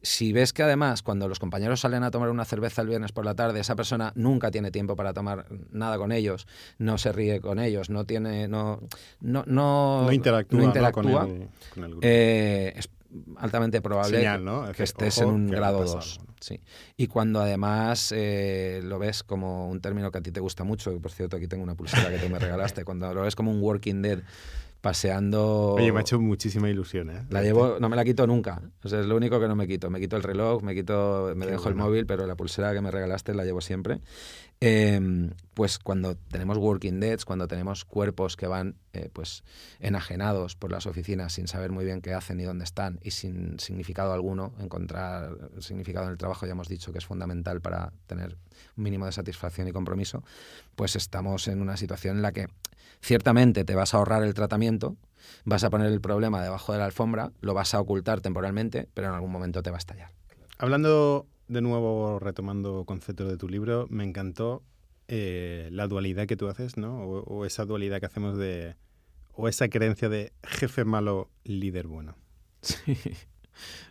Si ves que además cuando los compañeros salen a tomar una cerveza el viernes por la tarde, esa persona nunca tiene tiempo para tomar nada con ellos, no se ríe con ellos, no tiene, no, no, no, interactúa, con, el, grupo. Eh, es altamente probable que estés en un grado 2. Sí. Y cuando además eh, lo ves como un término que a ti te gusta mucho, y por cierto aquí tengo una pulsera que tú me regalaste, cuando lo ves como un working dead paseando. Oye, me ha hecho muchísima ilusión, ¿eh? La llevo, no me la quito nunca. O sea, es lo único que no me quito. Me quito el reloj, me quito, me dejo el móvil, pero la pulsera que me regalaste la llevo siempre. Em, pues cuando tenemos working deads, cuando tenemos cuerpos que van eh, pues enajenados por las oficinas sin saber muy bien qué hacen ni dónde están y sin significado alguno, encontrar significado en el trabajo ya hemos dicho que es fundamental para tener un mínimo de satisfacción y compromiso, pues estamos en una situación en la que ciertamente te vas a ahorrar el tratamiento, vas a poner el problema debajo de la alfombra, lo vas a ocultar temporalmente, pero en algún momento te va a estallar. Hablando de nuevo, retomando conceptos de tu libro, me encantó eh, la dualidad que tú haces, ¿no? O, esa dualidad que hacemos de. o esa creencia de jefe malo, líder bueno.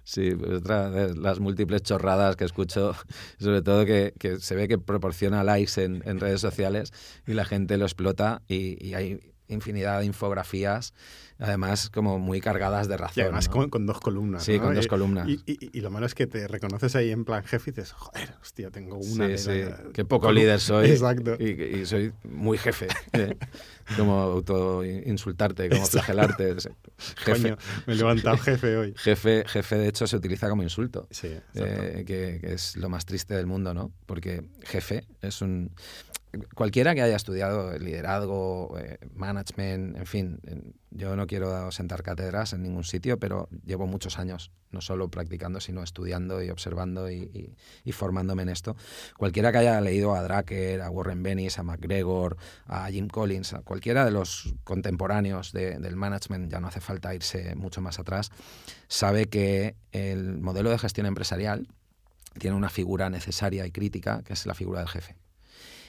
Sí. Pues otra de las múltiples chorradas que escucho, sobre todo que, se ve que proporciona likes en, redes sociales y la gente lo explota y, hay infinidad de infografías, además como muy cargadas de razón. Y además con, dos columnas. Sí, con dos columnas. Y, lo malo es que te reconoces ahí en plan jefe y dices, joder, hostia, tengo una. Sí, sí. Qué poco líder soy. Exacto. Y, soy muy jefe. ¿eh? como auto-insultarte, como flagelarte. Jefe. me he levantado jefe hoy. Jefe, jefe, de hecho, se utiliza como insulto. Sí, eh, que, que es lo más triste del mundo, ¿no? Porque jefe es un cualquiera que haya estudiado liderazgo, eh, management, en fin, yo no quiero sentar cátedras en ningún sitio, pero llevo muchos años, no solo practicando, sino estudiando y observando y, formándome en esto. Cualquiera que haya leído a Drucker, a Warren Bennis, a McGregor, a Jim Collins, a cualquiera de los contemporáneos del management, ya no hace falta irse mucho más atrás, sabe que el modelo de gestión empresarial tiene una figura necesaria y crítica, que es la figura del jefe.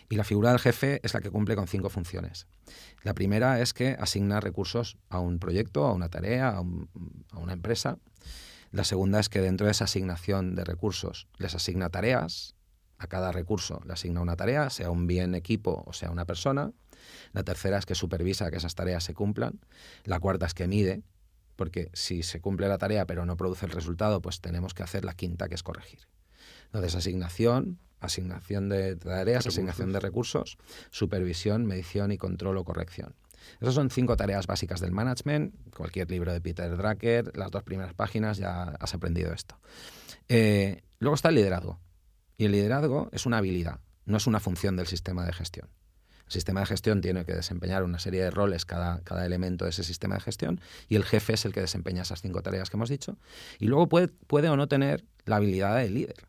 Y la figura del jefe es la que cumple con cinco funciones. La primera es que asigna recursos a un proyecto, a una tarea, a, una empresa. La segunda es que dentro de esa asignación de recursos les asigna tareas. A cada recurso le asigna una tarea, sea un bien equipo o sea una persona. La tercera es que supervisa que esas tareas se cumplan. La cuarta es que mide, porque si se cumple la tarea pero no produce el resultado, pues tenemos que hacer la quinta, que es corregir. Entonces, asignación, asignación de tareas, asignación de recursos, supervisión, medición y control o corrección. Esas son cinco tareas básicas del management. Cualquier libro de Peter Drucker, las dos primeras páginas ya has aprendido esto. Eh, luego está el liderazgo. Y el liderazgo es una habilidad, no es una función del sistema de gestión. El sistema de gestión tiene que desempeñar una serie de roles cada, cada elemento de ese sistema de gestión y el jefe es el que desempeña esas cinco tareas que hemos dicho. Y luego puede, puede o no tener la habilidad de líder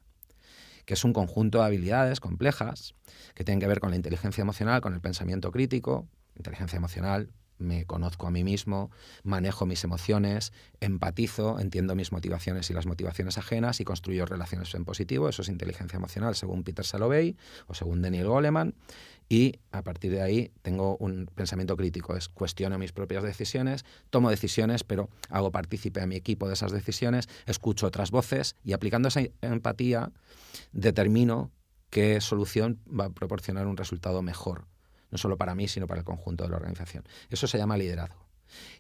que es un conjunto de habilidades complejas que tienen que ver con la inteligencia emocional, con el pensamiento crítico, inteligencia emocional, me conozco a mí mismo, manejo mis emociones, empatizo, entiendo mis motivaciones y las motivaciones ajenas y construyo relaciones en positivo. Eso es inteligencia emocional según Peter Salovey o según Daniel Goleman. Y a partir de ahí tengo un pensamiento crítico, es cuestiono mis propias decisiones, tomo decisiones, pero hago partícipe a mi equipo de esas decisiones, escucho otras voces y aplicando esa empatía determino qué solución va a proporcionar un resultado mejor, no solo para mí, sino para el conjunto de la organización. Eso se llama liderazgo.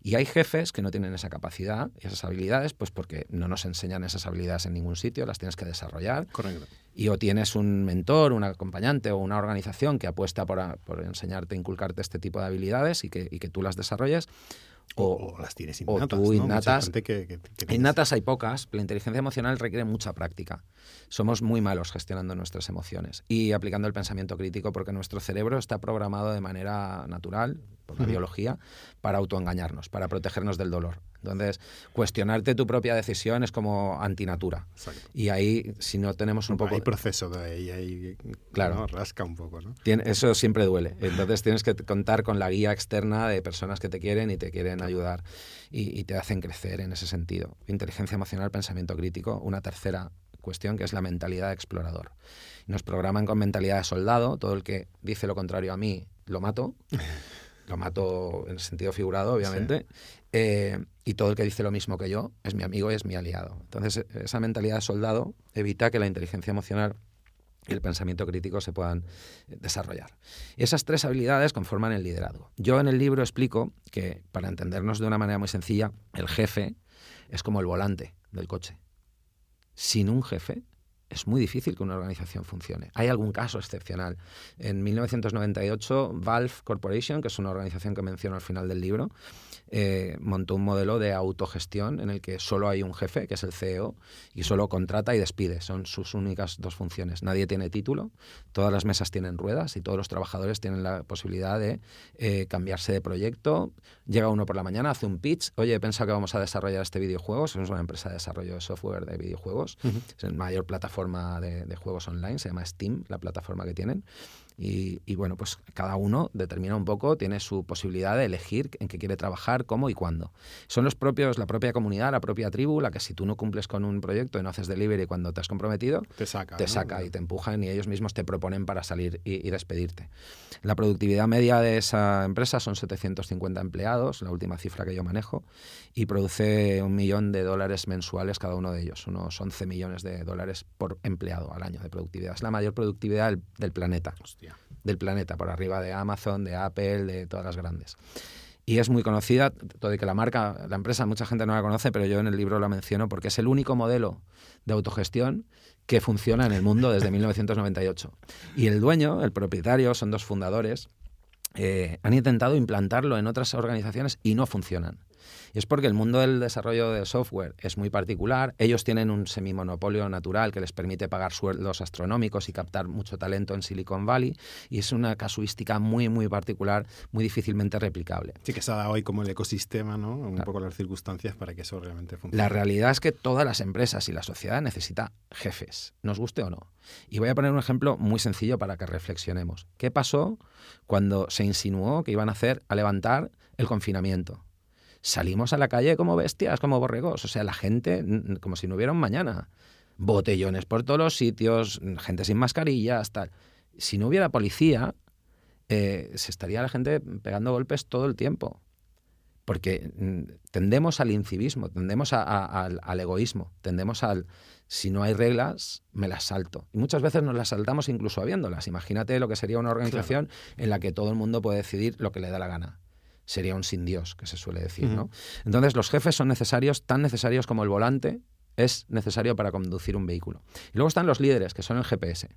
Y hay jefes que no tienen esa capacidad y esas habilidades, pues porque no nos enseñan esas habilidades en ningún sitio, las tienes que desarrollar. Correcto. Y o tienes un mentor, un acompañante o una organización que apuesta por, por enseñarte, inculcarte este tipo de habilidades y que, y que tú las desarrolles, o, las tienes innatas. O tú innatas. innatas hay pocas. La inteligencia emocional requiere mucha práctica. Somos muy malos gestionando nuestras emociones y aplicando el pensamiento crítico porque nuestro cerebro está programado de manera natural, por la biología, para autoengañarnos, para protegernos del dolor. Entonces, cuestionarte tu propia decisión es como antinatura. Y ahí, si no tenemos un poco... Hay proceso de ahí, ahí claro. rasca un poco, ¿no? eso siempre duele. Entonces tienes que contar con la guía externa de personas que te quieren y te quieren ayudar y, te hacen crecer en ese sentido. Inteligencia emocional, pensamiento crítico. Una tercera cuestión que es la mentalidad de explorador. Nos programan con mentalidad de soldado. Todo el que dice lo contrario a mí, lo mato. lo mato en el sentido figurado, obviamente. Eh, y todo el que dice lo mismo que yo es mi amigo y es mi aliado. Entonces, esa mentalidad de soldado evita que la inteligencia emocional y el pensamiento crítico se puedan desarrollar. esas tres habilidades conforman el liderazgo. Yo en el libro explico que, para entendernos de una manera muy sencilla, el jefe es como el volante del coche. Sin un jefe, es muy difícil que una organización funcione. Hay algún caso excepcional. En 1998, Valve Corporation, que es una organización que menciono al final del libro, eh, montó un modelo de autogestión en el que solo hay un jefe, que es el CEO, y solo contrata y despide. Son sus únicas dos funciones. Nadie tiene título, todas las mesas tienen ruedas y todos los trabajadores tienen la posibilidad de eh, cambiarse de proyecto. Llega uno por la mañana, hace un pitch, oye, he pensado que vamos a desarrollar este videojuego, somos una empresa de desarrollo de software de videojuegos, es la mayor plataforma de, de juegos online, se llama Steam, la plataforma que tienen. Y, bueno, pues cada uno determina un poco, tiene su posibilidad de elegir en qué quiere trabajar, cómo y cuándo. Son los propios, la propia comunidad, la propia tribu, la que si tú no cumples con un proyecto y no haces delivery cuando te has comprometido, te saca, te saca y te empujan y ellos mismos te proponen para salir y, despedirte. La productividad media de esa empresa son 750 empleados, la última cifra que yo manejo, y produce un millón de dólares mensuales cada uno de ellos, unos 11 millones de dólares por empleado al año de productividad. Es la mayor productividad del, planeta. Del planeta, por arriba de Amazon, de Apple, de todas las grandes. Y es muy conocida, todo y que la marca, la empresa, mucha gente no la conoce, pero yo en el libro la menciono porque es el único modelo de autogestión que funciona en el mundo desde 1998. Y el dueño, el propietario, son dos fundadores, eh, han intentado implantarlo en otras organizaciones y no funcionan. Y es porque el mundo del desarrollo de software es muy particular. Ellos tienen un semimonopolio natural que les permite pagar sueldos astronómicos y captar mucho talento en Silicon Valley. Y es una casuística muy, muy particular, muy difícilmente replicable. Sí, que se ha dado hoy como el ecosistema, ¿no? Un poco las circunstancias para que eso realmente funcione. La realidad es que todas las empresas y la sociedad necesita jefes, nos guste o no. Y voy a poner un ejemplo muy sencillo para que reflexionemos. ¿Qué pasó cuando se insinuó que iban a hacer, a levantar el confinamiento? Salimos a la calle como bestias, como borregos. O sea, la gente como si no hubiera un mañana. Botellones por todos los sitios, gente sin mascarillas, tal. Si no hubiera policía, eh, se estaría la gente pegando golpes todo el tiempo. Porque tendemos al incivismo, tendemos al, al, egoísmo, tendemos al, si no hay reglas, me las salto. Y muchas veces nos las saltamos incluso habiéndolas. Imagínate lo que sería una organización en la que todo el mundo puede decidir lo que le da la gana sería un sin Dios, que se suele decir. ¿no? Entonces, los jefes son necesarios, tan necesarios como el volante es necesario para conducir un vehículo. Y luego están los líderes, que son el GPS.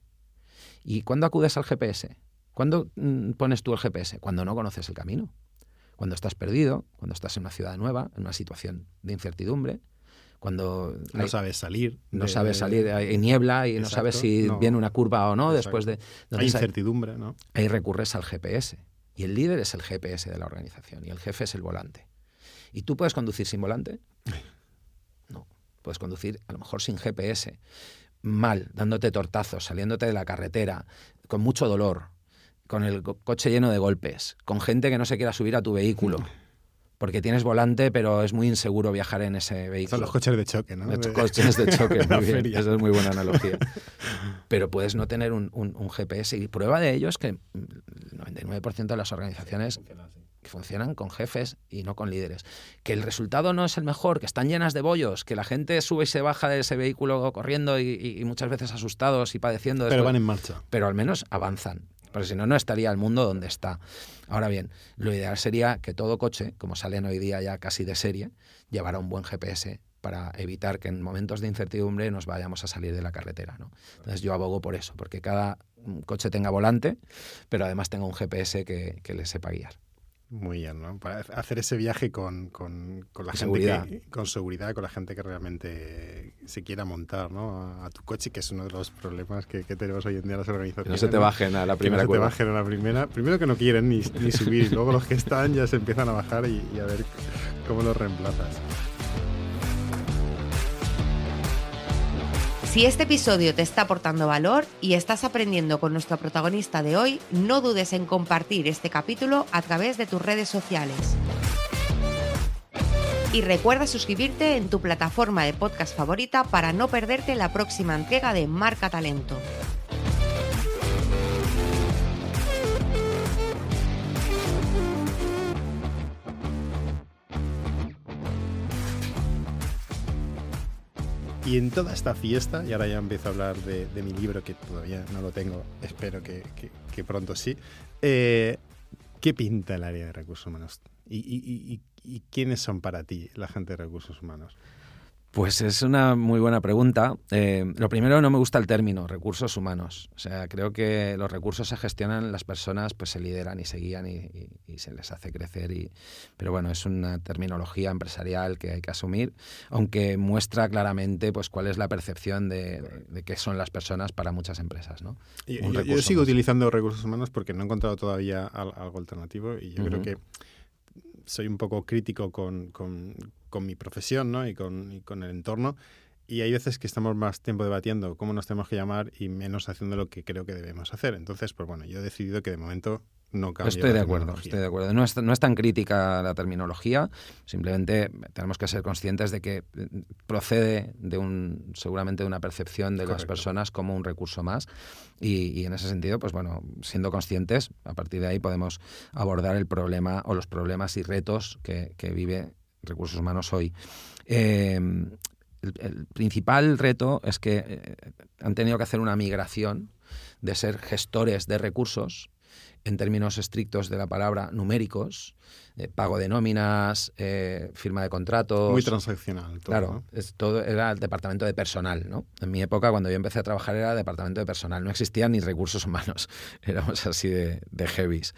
¿Y cuándo acudes al GPS? ¿Cuándo mm, pones tú el GPS? Cuando no conoces el camino. Cuando estás perdido, cuando estás en una ciudad nueva, en una situación de incertidumbre, cuando no sabes salir. No sabes salir, hay niebla y no sabes si viene una curva o no después de... Hay incertidumbre, ¿no? Ahí recurres al GPS. Y el líder es el GPS de la organización y el jefe es el volante. ¿Y tú puedes conducir sin volante? No. Puedes conducir a lo mejor sin GPS, mal, dándote tortazos, saliéndote de la carretera, con mucho dolor, con el coche lleno de golpes, con gente que no se quiera subir a tu vehículo. porque tienes volante, pero es muy inseguro viajar en ese vehículo. Son los coches de choque, ¿no? Los coches de choque, muy bien. Esa es muy buena analogía. Pero puedes no tener un, GPS. Y prueba de ello es que el 99% de las organizaciones funcionan con jefes y no con líderes. Que el resultado no es el mejor, que están llenas de bollos, que la gente sube y se baja de ese vehículo corriendo y, muchas veces asustados y padeciendo. Pero van en marcha. Pero al menos avanzan porque si no, no estaría el mundo donde está. Ahora bien, lo ideal sería que todo coche, como salen hoy día ya casi de serie, llevara un buen GPS para evitar que en momentos de incertidumbre nos vayamos a salir de la carretera. ¿no? Entonces yo abogo por eso, porque cada coche tenga volante, pero además tenga un GPS que, que le sepa guiar. Muy bien, ¿no? Para hacer ese viaje con, con, con la gente seguridad. con seguridad, con la gente que realmente se quiera montar, ¿no? A, tu coche, que es uno de los problemas que, que tenemos hoy en día las organizaciones. no se te bajen a la primera que no se te bajen a la primera. Primero que no quieren ni, ni subir, y luego los que están ya se empiezan a bajar y, y a ver cómo los reemplazas. Si este episodio te está aportando valor y estás aprendiendo con nuestro protagonista de hoy, no dudes en compartir este capítulo a través de tus redes sociales. Y recuerda suscribirte en tu plataforma de podcast favorita para no perderte la próxima entrega de Marca Talento. Y en toda esta fiesta, y ahora ya empiezo a hablar de, mi libro, que todavía no lo tengo, espero que, pronto sí, eh, ¿qué pinta el área de recursos humanos? ¿Y, y quiénes son para ti la gente de recursos humanos? Pues es una muy buena pregunta. Eh, lo primero, no me gusta el término recursos humanos. O sea, creo que los recursos se gestionan, las personas pues se lideran y se guían y, se les hace crecer. Y, pero bueno, es una terminología empresarial que hay que asumir, aunque muestra claramente pues cuál es la percepción de, qué son las personas para muchas empresas. ¿no? yo, sigo utilizando recursos humanos porque no he encontrado todavía algo alternativo y yo creo que soy un poco crítico con, con, con mi profesión ¿no? y, con, y con el entorno. Y hay veces que estamos más tiempo debatiendo cómo nos tenemos que llamar y menos haciendo lo que creo que debemos hacer. Entonces, pues bueno, yo he decidido que de momento no. Estoy de acuerdo, estoy de acuerdo. No es, no es, tan crítica la terminología, simplemente tenemos que ser conscientes de que eh, procede de un, seguramente de una percepción de las personas como un recurso más. Y, y, en ese sentido, pues bueno, siendo conscientes, a partir de ahí podemos abordar el problema o los problemas y retos que, que vive recursos humanos hoy. Em, el, principal reto es que eh, han tenido que hacer una migración de ser gestores de recursos en términos estrictos de la palabra numéricos, eh, pago de nóminas, eh, firma de contratos. Muy transaccional. Todo, claro, es, todo era el departamento de personal. ¿no? En mi época, cuando yo empecé a trabajar, era el departamento de personal. No existían ni recursos humanos. Éramos así de, de heavies.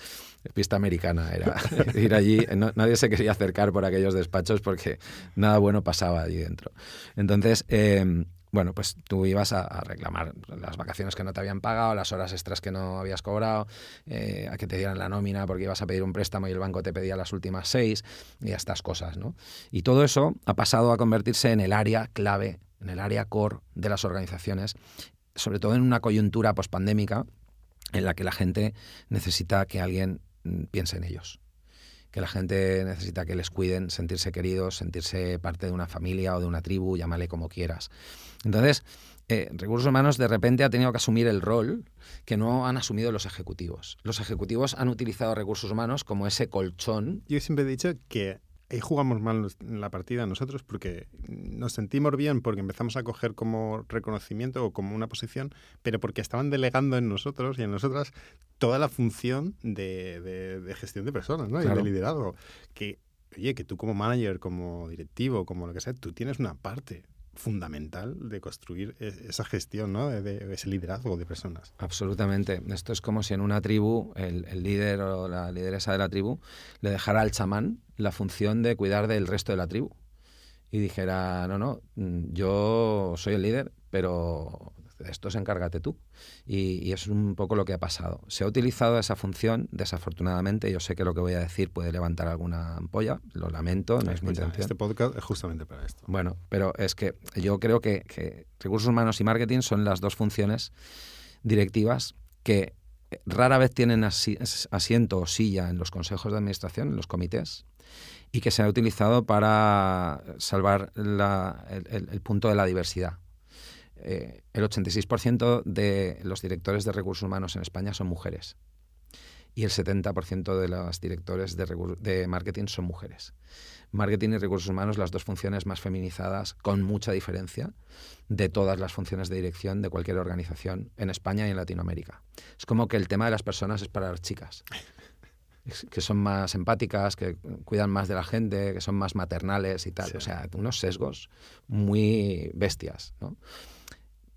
Pista americana era ir allí. nadie se quería acercar por aquellos despachos porque nada bueno pasaba allí dentro. Entonces, eh, bueno, pues tú ibas a, reclamar las vacaciones que no te habían pagado, las horas extras que no habías cobrado, eh, a que te dieran la nómina porque ibas a pedir un préstamo y el banco te pedía las últimas seis y estas cosas, ¿no? Y todo eso ha pasado a convertirse en el área clave, en el área core de las organizaciones, sobre todo en una coyuntura pospandémica en la que la gente necesita que alguien mm, piense en ellos que la gente necesita que les cuiden, sentirse queridos, sentirse parte de una familia o de una tribu, llámale como quieras. Entonces, eh, recursos humanos de repente ha tenido que asumir el rol que no han asumido los ejecutivos. Los ejecutivos han utilizado recursos humanos como ese colchón. Yo siempre he dicho que ahí jugamos mal la partida nosotros porque nos sentimos bien porque empezamos a coger como reconocimiento o como una posición, pero porque estaban delegando en nosotros y en nosotras toda la función de, gestión de personas ¿no? y de liderazgo. Que, oye, que tú como manager, como directivo, como lo que sea, tú tienes una parte fundamental de construir e, esa gestión, ¿no? de, ese liderazgo de personas. Absolutamente. Esto es como si en una tribu el, líder o la lideresa de la tribu le dejara al chamán la función de cuidar del resto de la tribu. Y dijera, no, no, mm, yo soy el líder, pero esto se encárgate tú. Y, es un poco lo que ha pasado. Se ha utilizado esa función, desafortunadamente, yo sé que lo que voy a decir puede levantar alguna ampolla, lo lamento, no es mi intención. Este podcast es justamente para esto. Bueno, pero es que yo creo que, que recursos humanos y marketing son las dos funciones directivas que rara vez tienen asiento o silla en los consejos de administración, en los comités, y que se ha utilizado para salvar el, punto de la diversidad. Eh, el 86% de los directores de recursos humanos en España son mujeres y el 70% de los directores de, de, marketing son mujeres. Marketing y recursos humanos, las dos funciones más feminizadas, con mucha diferencia, de todas las funciones de dirección de cualquier organización en España y en Latinoamérica. Es como que el tema de las personas es para las chicas que son más empáticas, que cuidan más de la gente, que son más maternales y tal. O sea, unos sesgos muy bestias. ¿no?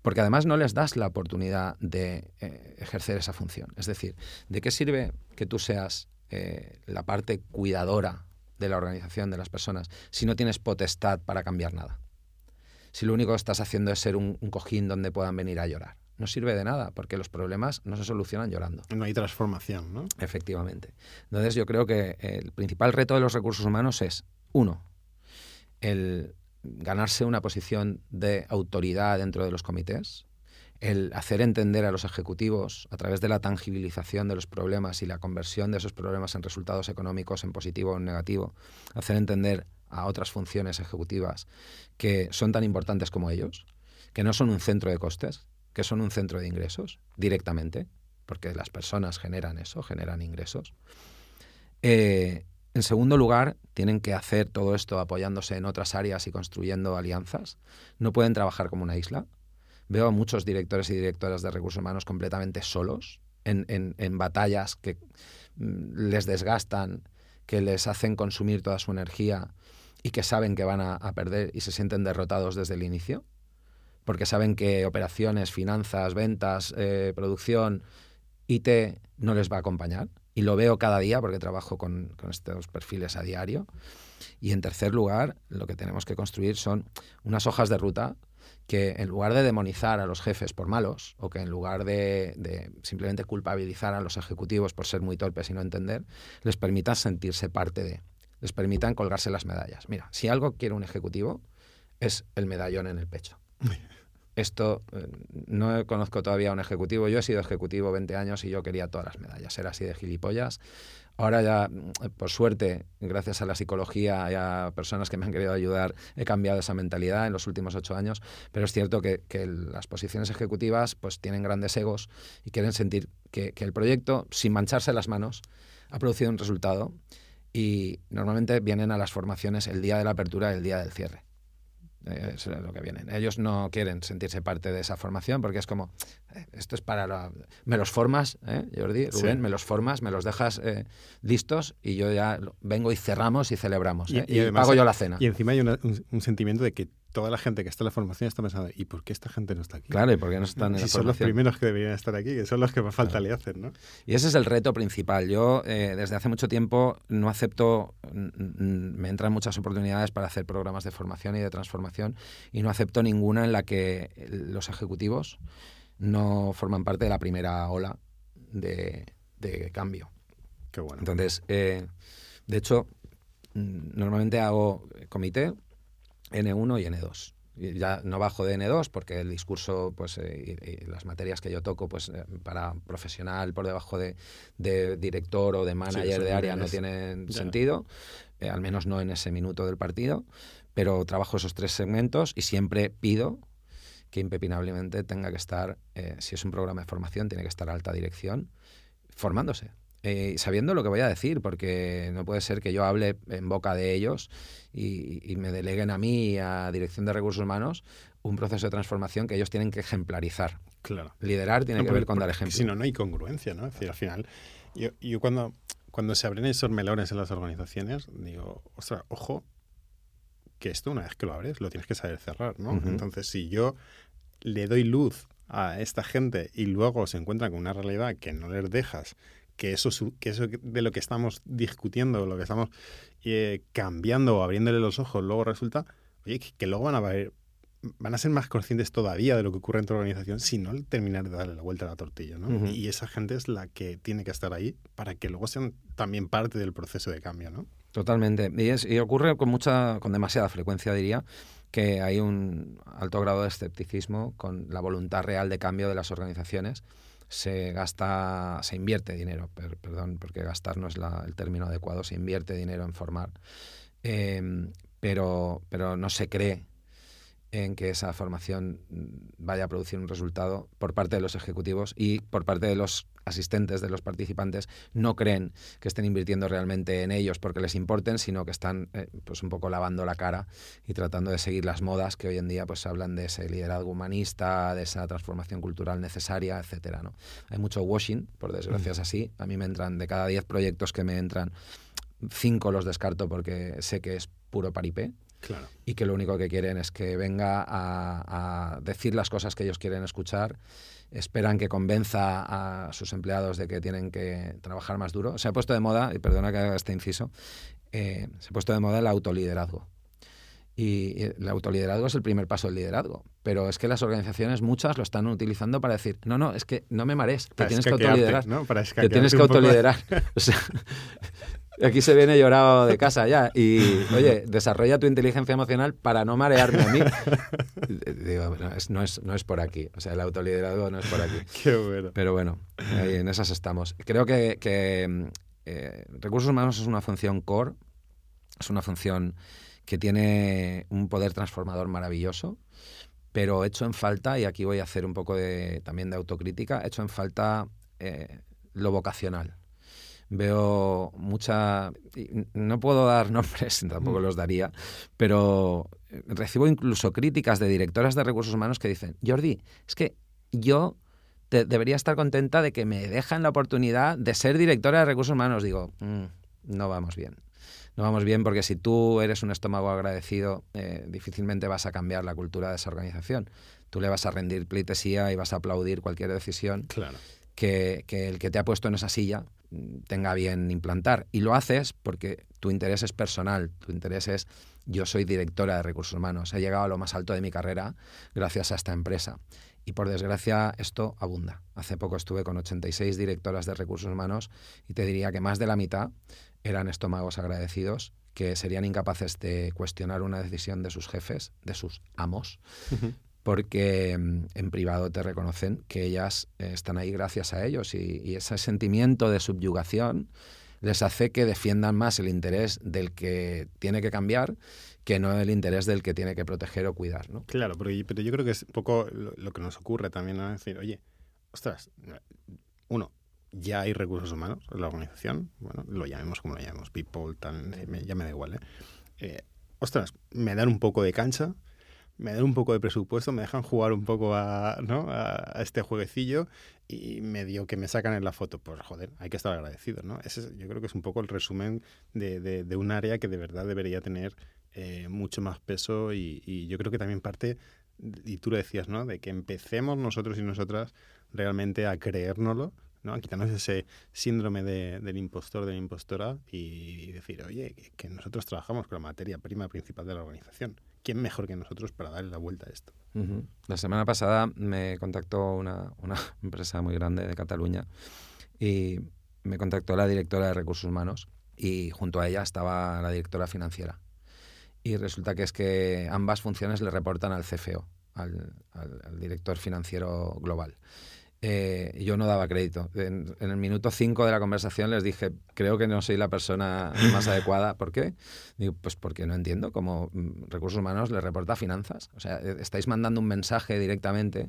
Porque además no les das la oportunidad de eh, ejercer esa función. Es decir, ¿de qué sirve que tú seas eh, la parte cuidadora de la organización, de las personas, si no tienes potestad para cambiar nada? Si lo único que estás haciendo es ser un, cojín donde puedan venir a llorar. No sirve de nada, porque los problemas no se solucionan llorando. No hay transformación, ¿no? Efectivamente. Entonces yo creo que el principal reto de los recursos humanos es, uno, el ganarse una posición de autoridad dentro de los comités, el hacer entender a los ejecutivos a través de la tangibilización de los problemas y la conversión de esos problemas en resultados económicos en positivo o en negativo, hacer entender a otras funciones ejecutivas que son tan importantes como ellos, que no son un centro de costes, que son un centro de ingresos directamente, porque las personas generan eso, generan ingresos. Eh, en segundo lugar, tienen que hacer todo esto apoyándose en otras áreas y construyendo alianzas. No pueden trabajar como una isla. Veo a muchos directores y directoras de recursos humanos completamente solos en, batallas que mm, les desgastan, que les hacen consumir toda su energía y que saben que van a, perder y se sienten derrotados desde el inicio, porque saben que operaciones, finanzas, ventas, eh, producción, IT no les va a acompañar y lo veo cada día porque trabajo con, estos perfiles a diario. Y en tercer lugar, lo que tenemos que construir son unas hojas de ruta que en lugar de demonizar a los jefes por malos o que en lugar de, simplemente culpabilizar a los ejecutivos por ser muy torpes y no entender, les permitan sentirse parte de, les permitan colgarse las medallas. Mira, si algo quiere un ejecutivo es el medallón en el pecho. Esto eh, no conozco todavía a un ejecutivo. Yo he sido ejecutivo 20 años y yo quería todas las medallas. Era así de gilipollas. Ahora ya, mm, por suerte, gracias a la psicología y a personas que me han querido ayudar, he cambiado esa mentalidad en los últimos ocho años. Pero es cierto que, las posiciones ejecutivas pues, tienen grandes egos y quieren sentir que, que el proyecto, sin mancharse las manos, ha producido un resultado y normalmente vienen a las formaciones el día de la apertura y el día del cierre eso es lo que vienen. Ellos no quieren sentirse parte de esa formación porque es como, eh, esto es para... La, me los formas, ¿eh, Jordi, Rubén, Sí. me los formas, me los dejas eh, listos y yo ya vengo y cerramos y celebramos. Y- ¿eh? y Y, además- pago yo la cena. Y encima hay una- un, un sentimiento de que toda la gente que está en la formación está pensando, ¿y por qué esta gente no está aquí? Claro, y porque no están en si la son los primeros que deberían estar aquí, que son los que más falta le hacen, ¿no? Y ese es el reto principal. Yo eh, desde hace mucho tiempo no acepto, me entran muchas oportunidades para hacer programas de formación y de transformación y no acepto ninguna en la que los ejecutivos no forman parte de la primera ola de, de cambio. Qué bueno. Entonces, eh, de hecho, normalmente hago comité N1 y N2. Y ya no bajo de N2 porque el discurso, pues, eh, y, y las materias que yo toco, pues, eh, para profesional por debajo de, de director o de manager de área no tienen Ya. sentido, eh, al menos no en ese minuto del partido, pero trabajo esos tres segmentos y siempre pido que impepinablemente tenga que estar, si es un programa de formación, tiene que estar alta dirección formándose. Eh, sabiendo lo que voy a decir, porque no puede ser que yo hable en boca de ellos y, y me deleguen a mí, a Dirección de Recursos Humanos, un proceso de transformación que ellos tienen que ejemplarizar. Claro. Liderar tiene No, que porque- ver con dar ejemplo. Si no, no hay congruencia, ¿no? Es decir, al final, yo, yo cuando, cuando se abren esos melones en las organizaciones, digo, ostras, ojo, que esto una vez que lo abres, lo tienes que saber cerrar, ¿no? Entonces, si yo le doy luz a esta gente y luego se encuentran con una realidad que no les dejas, que eso, que eso de lo que estamos discutiendo, lo que estamos eh, cambiando o abriéndole los ojos, luego resulta, oye, que, que luego van a ver, van a ser más conscientes todavía de lo que ocurre en tu organización si no terminar de darle la vuelta a la tortilla, ¿no? Y esa gente es la que tiene que estar ahí para que luego sean también parte del proceso de cambio, ¿no? Totalmente. Y, es- y ocurre con mucha, con demasiada frecuencia, diría, que hay un alto grado de escepticismo con la voluntad real de cambio de las organizaciones. Se gasta, se invierte dinero, per- perdón, porque gastar no es la- el término adecuado, se invierte dinero en formar, Em, pero, pero no se cree en que esa formación mm, vaya a producir un resultado por parte de los ejecutivos y por parte de los asistentes, de los participantes, no creen que estén invirtiendo realmente en ellos porque les importen, sino que están eh, pues un poco lavando la cara y tratando de seguir las modas que hoy en día pues hablan de ese liderazgo humanista, de esa transformación cultural necesaria, etcétera, ¿no? Hay mucho washing, por desgracia es así. A mí me entran de cada 10 proyectos que me entran, cinco los descarto porque sé que es puro paripé Claro. y que lo único que quieren es que venga a, a decir las cosas que ellos quieren escuchar, esperan que convenza a sus empleados de que tienen que trabajar más duro. Se ha puesto de moda, y perdona que haga este inciso, eh, se ha puesto de moda el autoliderazgo. Y y el autoliderazgo es el primer paso del liderazgo. Pero es que las organizaciones, muchas, lo están utilizando para decir, no, no, es que no me marees, Para tienes que autoliderar. ¿no? Para Que tienes que autoliderar. O sea, aquí se viene llorado de casa ya. Y, oye, desarrolla tu inteligencia emocional para no marearme a mí. Digo, no es, no, es, no es por aquí. O sea, el autoliderazgo no es por aquí. Qué bueno. Pero bueno, ahí en esas estamos. Creo que, que, mm, eh, recursos humanos es una función core, es una función que tiene un poder transformador maravilloso, pero hecho en falta, y aquí voy a hacer un poco de, también de autocrítica, hecho en falta eh, lo vocacional. Veo mucha... No puedo dar nombres, tampoco los daría, pero recibo incluso críticas de directoras de recursos humanos que dicen, Jordi, es que yo te- debería estar contenta de que me dejan la oportunidad de ser directora de recursos humanos. Digo, "Mm, no vamos bien. No vamos bien porque si tú eres un estómago agradecido, eh, difícilmente vas a cambiar la cultura de esa organización. Tú le vas a rendir pleitesía y vas a aplaudir cualquier decisión Claro. que, que el que te ha puesto en esa silla mm, tenga bien implantar. Y lo haces porque tu interés es personal, tu interés es yo soy directora de recursos humanos, he llegado a lo más alto de mi carrera gracias a esta empresa. Y por desgracia esto abunda. Hace poco estuve con 86 directoras de recursos humanos y te diría que más de la mitad eran estómagos agradecidos que serían incapaces de cuestionar una decisión de sus jefes, de sus amos, porque mm, en privado te reconocen que ellas eh, están ahí gracias a ellos y, y ese sentimiento de subyugación les hace que defiendan más el interés del que tiene que cambiar que no el interés del que tiene que proteger o cuidar. ¿no? Claro, pero, pero yo creo que es un poco lo, lo que nos ocurre también, ¿no? Es decir, oye, ostras, uno, ya hay recursos humanos en la organización, bueno, lo llamemos como lo llamemos, people, ya me da igual, ¿eh? Eh, ostras, me dan un poco de cancha, me dan un poco de presupuesto, me dejan jugar un poco a, ¿no? a, este jueguecillo y medio que me sacan en la foto. Pues joder, hay que estar agradecido, ¿no? Ese yo creo que es un poco el resumen de, de, un área que de verdad debería tener eh, mucho más peso y, y, yo creo que también parte, y tú lo decías, ¿no? De que empecemos nosotros y nosotras realmente a creérnoslo ¿no? A quitarnos ese síndrome de, del impostor, de la impostora y, decir, oye, que, nosotros trabajamos con la materia prima principal de la organización. ¿Quién mejor que nosotros para darle la vuelta a esto? La semana pasada me contactó una, una empresa muy grande de Cataluña y me contactó la directora de recursos humanos y junto a ella estaba la directora financiera. Y resulta que es que ambas funciones le reportan al CFO, al, al director financiero global. Eh, yo no daba crédito. En, el minuto 5 de la conversación les dije, creo que no soy la persona más adecuada. ¿Por qué? Digo, pues porque no entiendo cómo mm, Recursos Humanos le reporta finanzas. O sea, eh, estáis mandando un mensaje directamente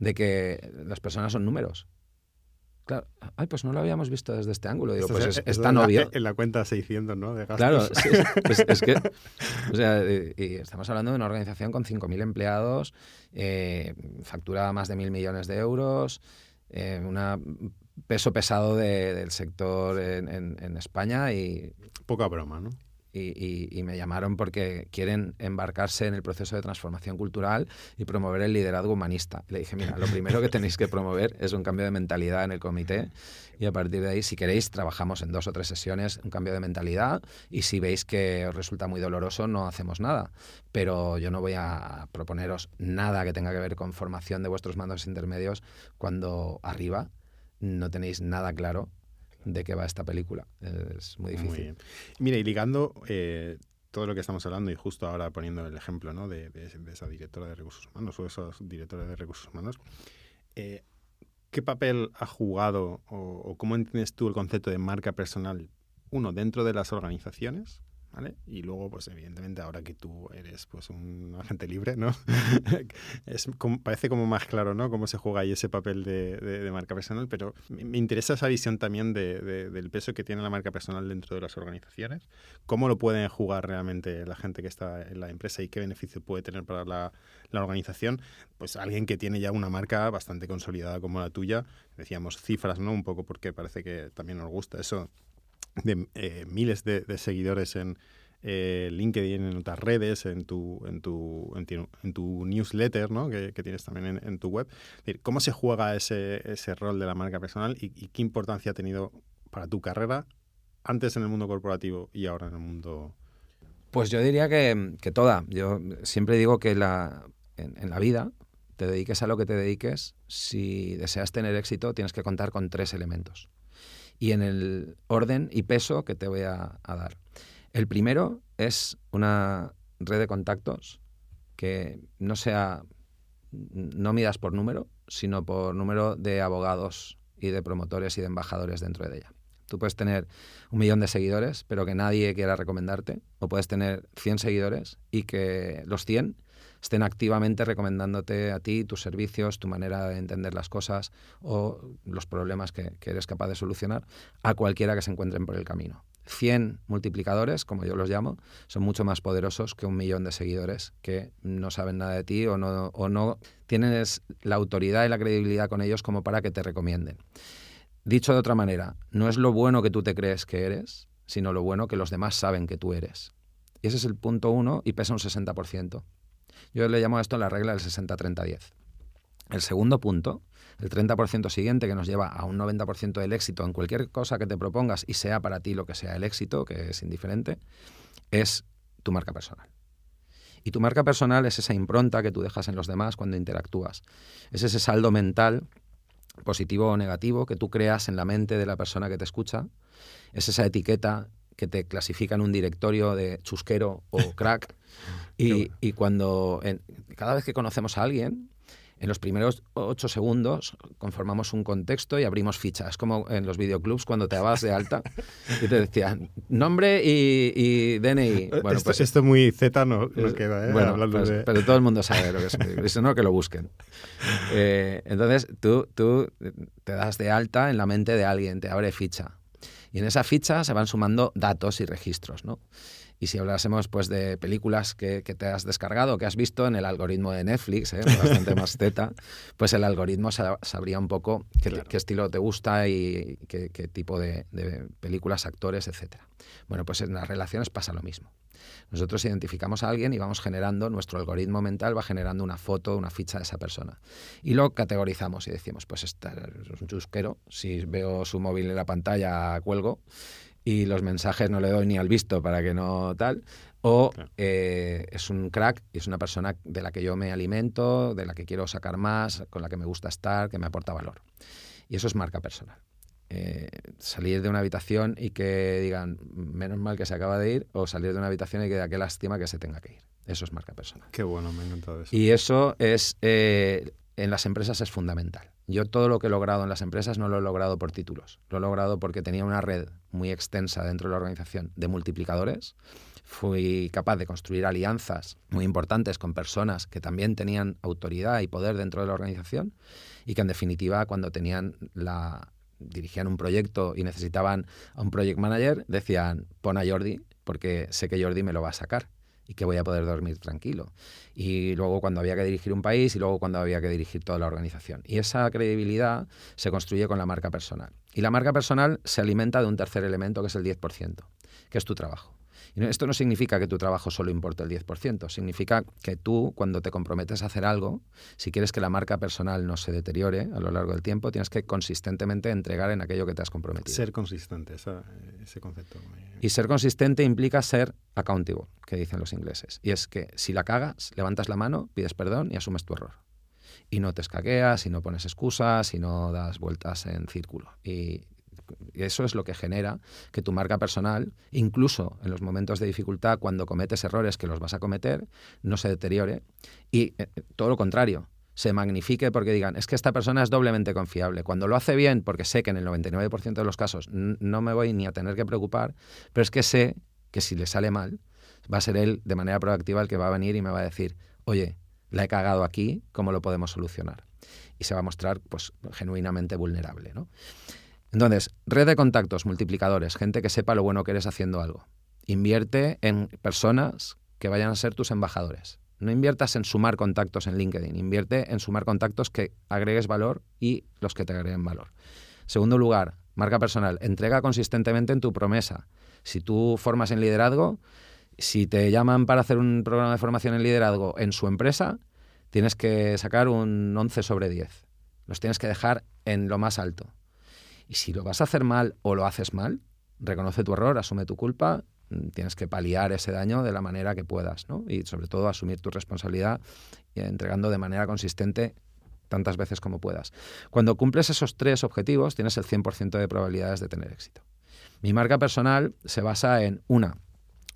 de que las personas son números. Claro, ay, pues no lo habíamos visto desde este ángulo. Digo, pues es, tan obvio. En la cuenta 600, ¿no? De Claro, pues es que, o sea, y estamos hablando de una organización con 5.000 empleados, eh, factura más de mil millones de euros, eh, un peso pesado del sector en, en España y... Poca broma, ¿no? Y, me llamaron porque quieren embarcarse en el proceso de transformación cultural y promover el liderazgo humanista. le dije, mira, lo primero que tenéis que promover es un cambio de mentalidad en el comité y a partir de ahí, si queréis, trabajamos en dos o tres sesiones un cambio de mentalidad y si veis que os resulta muy doloroso, no hacemos nada. Pero yo no voy a proponeros nada que tenga que ver con formación de vuestros mandos intermedios cuando arriba no tenéis nada claro de qué va esta película. Es muy difícil. Mira, y ligando eh, todo lo que estamos hablando y justo ahora poniendo el ejemplo ¿no? de, esa directora de recursos humanos o esos directores de recursos humanos, eh, ¿qué papel ha jugado o, o, cómo entiendes tú el concepto de marca personal, uno, dentro de las organizaciones y luego, pues evidentemente, ahora que tú eres pues un agente libre, ¿no? es parece como más claro, ¿no? Cómo se juega ahí ese papel de, marca personal, pero me interesa esa visión también de, del peso que tiene la marca personal dentro de las organizaciones, cómo lo pueden jugar realmente la gente que está en la empresa y qué beneficio puede tener para la, la organización, pues alguien que tiene ya una marca bastante consolidada como la tuya, decíamos cifras, ¿no? Un poco porque parece que también nos gusta eso de eh, miles de, seguidores en eh, LinkedIn, en otras redes, en tu, en tu, en tu, newsletter ¿no? que, tienes también en, tu web. ¿Cómo se juega ese, ese rol de la marca personal y, qué importancia ha tenido para tu carrera antes en el mundo corporativo y ahora en el mundo... Pues yo diría que, que toda. Yo siempre digo que la, en, en la vida, te dediques a lo que te dediques, si deseas tener éxito, tienes que contar con tres elementos y en el orden y peso que te voy a, dar. El primero es una red de contactos que no sea, no midas por número, sino por número de abogados y de promotores y de embajadores dentro de ella. Tú puedes tener un millón de seguidores, pero que nadie quiera recomendarte, o puedes tener 100 seguidores y que los 100 estén activamente recomendándote a ti tus servicios, tu manera de entender las cosas o los problemas que, eres capaz de solucionar a cualquiera que se encuentren por el camino. 100 multiplicadores, como yo los llamo, son mucho más poderosos que un millón de seguidores que no saben nada de ti o no, o no tienes la autoridad y la credibilidad con ellos como para que te recomienden. Dicho de otra manera, no es lo bueno que tú te crees que eres, sino lo bueno que los demás saben que tú eres. Y ese es el punto uno y pesa un 60%. Yo le llamo a esto la regla del 60-30-10. El segundo punto, el 30% siguiente que nos lleva a un 90% del éxito en cualquier cosa que te propongas y sea para ti lo que sea el éxito, que es indiferente, es tu marca personal. Y tu marca personal es esa impronta que tú dejas en los demás cuando interactúas. Es ese saldo mental, positivo o negativo, que tú creas en la mente de la persona que te escucha. Es esa etiqueta que te clasifica en un directorio de chusquero o crack. y, y, cuando cada vez que conocemos a alguien, en los primeros ocho segundos conformamos un contexto y abrimos ficha. Es como en los videoclubs cuando te vas de alta y te decían nombre y, DNI. Bueno, esto, pues, esto muy Z no, queda, ¿eh? Bueno, pues, pero todo el mundo sabe lo que es. Si no, que lo busquen. Eh, entonces, tú, tú te das de alta en la mente de alguien, te abre ficha. Y en esa ficha se van sumando datos y registros, ¿no? Y si hablásemos pues, de películas que, te has descargado, que has visto en el algoritmo de Netflix, ¿eh? bastante más teta, pues el algoritmo sabría un poco qué, estilo te gusta y qué, tipo de, de, películas, actores, etc. Bueno, pues en las relaciones pasa lo mismo. Nosotros identificamos a alguien y vamos generando, nuestro algoritmo mental va generando una foto, una ficha de esa persona. Y lo categorizamos y decimos, pues este es un chusquero, si veo su móvil en la pantalla cuelgo y los mensajes no le doy ni al visto para que no tal. O eh, es un crack y es una persona de la que yo me alimento, de la que quiero sacar más, con la que me gusta estar, que me aporta valor. Y eso es marca personal. Eh, salir de una habitación y que digan, menos mal que se acaba de ir, o salir de una habitación y que da qué lástima que se tenga que ir. Eso es marca personal. Qué bueno, me ha encantado eso. Y eso es, eh, en las empresas es fundamental. Yo todo lo que he logrado en las empresas no lo he logrado por títulos, lo he logrado porque tenía una red muy extensa dentro de la organización de multiplicadores. Fui capaz de construir alianzas muy importantes con personas que también tenían autoridad y poder dentro de la organización y que en definitiva cuando tenían la dirigían un proyecto y necesitaban a un project manager, decían, pon a Jordi porque sé que Jordi me lo va a sacar y que voy a poder dormir tranquilo. Y luego cuando había que dirigir un país y luego cuando había que dirigir toda la organización. Y esa credibilidad se construye con la marca personal. Y la marca personal se alimenta de un tercer elemento que es el 10%, que es tu trabajo. Y esto no significa que tu trabajo solo importe el 10%, significa que tú, cuando te comprometes a hacer algo, si quieres que la marca personal no se deteriore a lo largo del tiempo, tienes que consistentemente entregar en aquello que te has comprometido. Ser consistente, ese concepto. Y ser consistente implica ser accountable, que dicen los ingleses. Y es que si la cagas, levantas la mano, pides perdón y asumes tu error y no te escaqueas, y no pones excusas, y no das vueltas en círculo. Y eso es lo que genera que tu marca personal, incluso en los momentos de dificultad, cuando cometes errores que los vas a cometer, no se deteriore y eh, todo lo contrario, se magnifique porque digan, es que esta persona es doblemente confiable. Cuando lo hace bien, porque sé que en el 99% de los casos no me voy ni a tener que preocupar, pero es que sé que si le sale mal, va a ser él de manera proactiva el que va a venir y me va a decir, oye, la he cagado aquí, ¿cómo lo podemos solucionar? Y se va a mostrar pues, genuinamente vulnerable. ¿no? Entonces, red de contactos, multiplicadores, gente que sepa lo bueno que eres haciendo algo. Invierte en personas que vayan a ser tus embajadores. No inviertas en sumar contactos en LinkedIn, invierte en sumar contactos que agregues valor y los que te agreguen valor. Segundo lugar, marca personal, entrega consistentemente en tu promesa. Si tú formas en liderazgo, si te llaman para hacer un programa de formación en liderazgo en su empresa, tienes que sacar un 11 sobre 10. Los tienes que dejar en lo más alto. Y si lo vas a hacer mal o lo haces mal, reconoce tu error, asume tu culpa, mm, tienes que paliar ese daño de la manera que puedas, ¿no? Y sobre todo asumir tu responsabilidad entregando de manera consistente tantas veces como puedas. Cuando cumples esos tres objetivos, tienes el 100% de probabilidades de tener éxito. Mi marca personal se basa en una,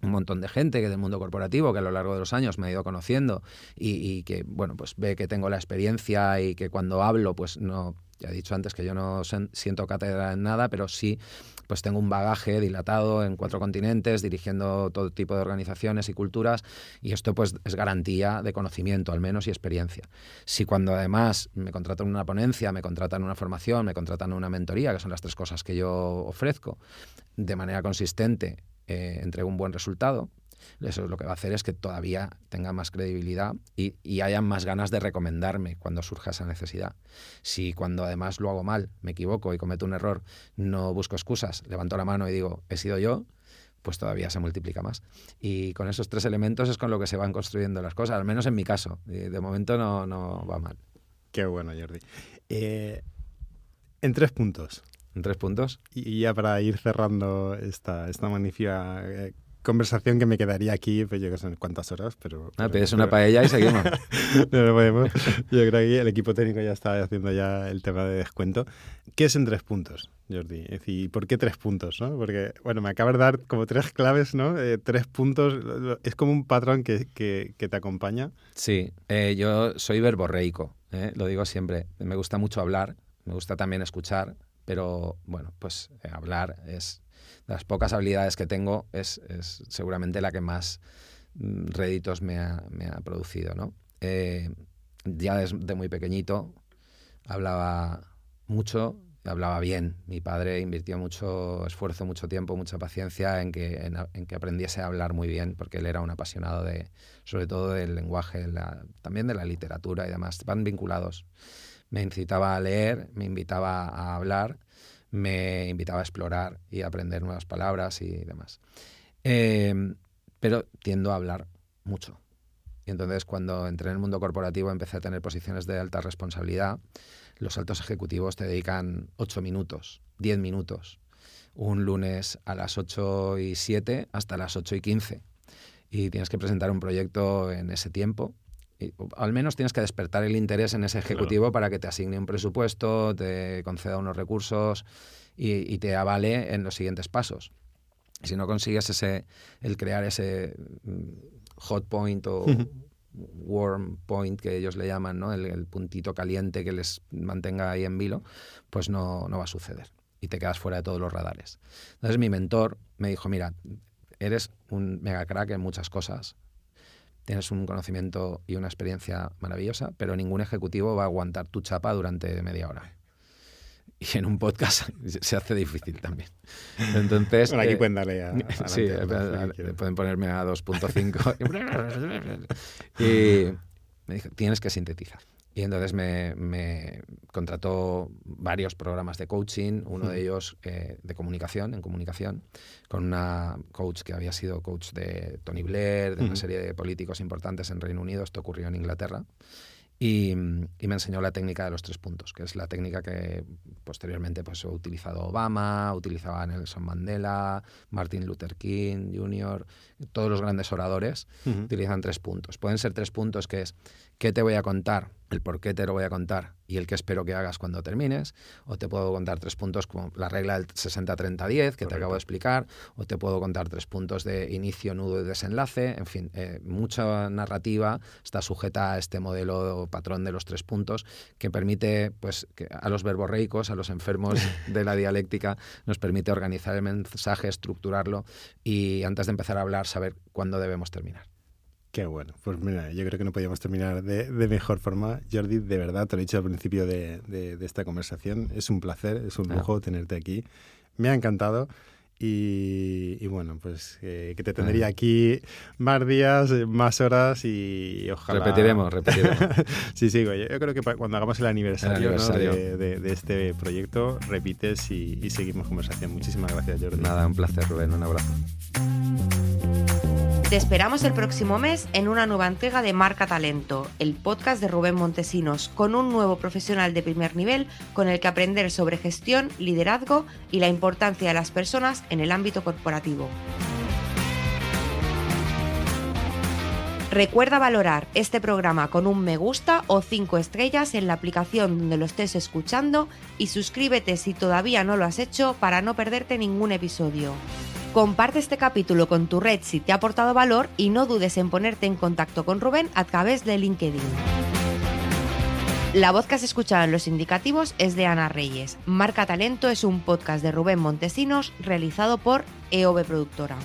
un montón de gente que del mundo corporativo que a lo largo de los años me ha ido conociendo y, y, que bueno pues ve que tengo la experiencia y que cuando hablo pues no ya he dicho antes que yo no siento cátedra en nada, pero sí pues tengo un bagaje dilatado en cuatro continentes, dirigiendo todo tipo de organizaciones y culturas, y esto pues es garantía de conocimiento al menos y experiencia. Si cuando además me contratan una ponencia, me contratan una formación, me contratan una mentoría, que son las tres cosas que yo ofrezco, de manera consistente eh, entrego un buen resultado, eso lo que va a hacer es que todavía tenga más credibilidad y, y haya más ganas de recomendarme cuando surja esa necesidad. Si cuando además lo hago mal, me equivoco y cometo un error, no busco excusas, levanto la mano y digo, he sido yo, pues todavía se multiplica más. Y con esos tres elementos es con lo que se van construyendo las cosas, al menos en mi caso. De momento no, no va mal. Qué bueno, Jordi. Eh, en tres puntos. ¿En tres puntos? Y ya para ir cerrando esta, esta magnífica eh, conversación que me quedaría aquí, pues yo que sé cuántas horas, pero... Ah, pides una paella y seguimos. no lo podemos. Yo creo que el equipo técnico ya está haciendo ya el tema de descuento. ¿Qué es en tres puntos, Jordi? Es decir, ¿por qué tres puntos? ¿no? Porque, bueno, me acabas de dar como tres claves, ¿no? Eh, tres puntos, es como un patrón que, que, que te acompaña. Sí, eh, yo soy verborreico, ¿eh? lo digo siempre. Me gusta mucho hablar, me gusta también escuchar, pero bueno, pues hablar es las pocas habilidades que tengo es, seguramente la que más mm, réditos me ha, producido. ¿no? Eh, ya desde muy pequeñito hablaba mucho hablaba bien. Mi padre invirtió mucho esfuerzo, mucho tiempo, mucha paciencia en que, en, que aprendiese a hablar muy bien, porque él era un apasionado de, sobre todo del lenguaje, también de la literatura y demás. Van vinculados. Me incitaba a leer, me invitaba a hablar, me invitaba a explorar y aprender nuevas palabras y demás. Em, pero tiendo a hablar mucho. Y entonces cuando entré en el mundo corporativo empecé a tener posiciones de alta responsabilidad los altos ejecutivos te dedican 8 minutos, 10 minutos, un lunes a las 8 y 7 hasta las 8 y 15. Y tienes que presentar un proyecto en ese tiempo. Y, al menos tienes que despertar el interés en ese ejecutivo para que te asigne un presupuesto, te conceda unos recursos y, y, te avale en los siguientes pasos. Si no consigues ese, el crear ese mm, hot point o warm point que ellos le llaman, ¿no? el, puntito caliente que les mantenga ahí en vilo, pues no, no va a suceder y te quedas fuera de todos los radares. Entonces mi mentor me dijo, mira, eres un mega crack en muchas cosas, tienes un conocimiento y una experiencia maravillosa, pero ningún ejecutivo va a aguantar tu chapa durante media hora y en un podcast se hace difícil también. Entonces, bueno, aquí eh, pueden darle a, Sí, eh, pueden ponerme a 2.5 y me dijo, tienes que sintetizar. Y entonces me, me, contrató varios programas de coaching, uno de ellos eh, de comunicación, en comunicación, con una coach que había sido coach de Tony Blair, de una serie de políticos importantes en Reino Unido, esto ocurrió en Inglaterra. Y, me enseñó la técnica de los tres puntos, que es la técnica que posteriormente pues, ha utilizado Obama, utilizaba Nelson Mandela, Martin Luther King Jr., todos los grandes oradores utilizan tres puntos. Pueden ser tres puntos que es, ¿qué te voy a contar? El por qué te lo voy a contar y el que espero que hagas cuando termines, o te puedo contar tres puntos como la regla del 60-30-10 que te acabo de explicar, o te puedo contar tres puntos de inicio, nudo y desenlace, en fin, eh, mucha narrativa está sujeta a este modelo patrón de los tres puntos que permite pues, que a los verborreicos, a los enfermos de la dialéctica, nos permite organizar el mensaje, estructurarlo y antes de empezar a hablar saber cuándo debemos terminar. Qué bueno. Pues mira, yo creo que no podíamos terminar de, mejor forma. Jordi, de verdad, te lo he dicho al principio de, esta conversación, es un placer, es un ah. lujo tenerte aquí. Me ha encantado. Y, bueno, pues eh, que te tendría aquí más días, más horas y, ojalá... Repetiremos, repetiremos. sí, sí, yo, creo que cuando hagamos el aniversario, De, este proyecto, repites y, y seguimos conversación. Muchísimas gracias, Jordi. Nada, un placer, Rubén. Un abrazo. Te esperamos el próximo mes en una nueva entrega de Marca Talento, el podcast de Rubén Montesinos, con un nuevo profesional de primer nivel con el que aprender sobre gestión, liderazgo y la importancia de las personas en el ámbito corporativo. Recuerda valorar este programa con un me gusta o cinco estrellas en la aplicación donde lo estés escuchando y suscríbete si todavía no lo has hecho para no perderte ningún episodio. Comparte este capítulo con tu red si te ha aportado valor y no dudes en ponerte en contacto con Rubén a través de LinkedIn. La voz que has escuchado en los indicativos es de Ana Reyes. Marca Talento es un podcast de Rubén Montesinos realizado por EOB Productora.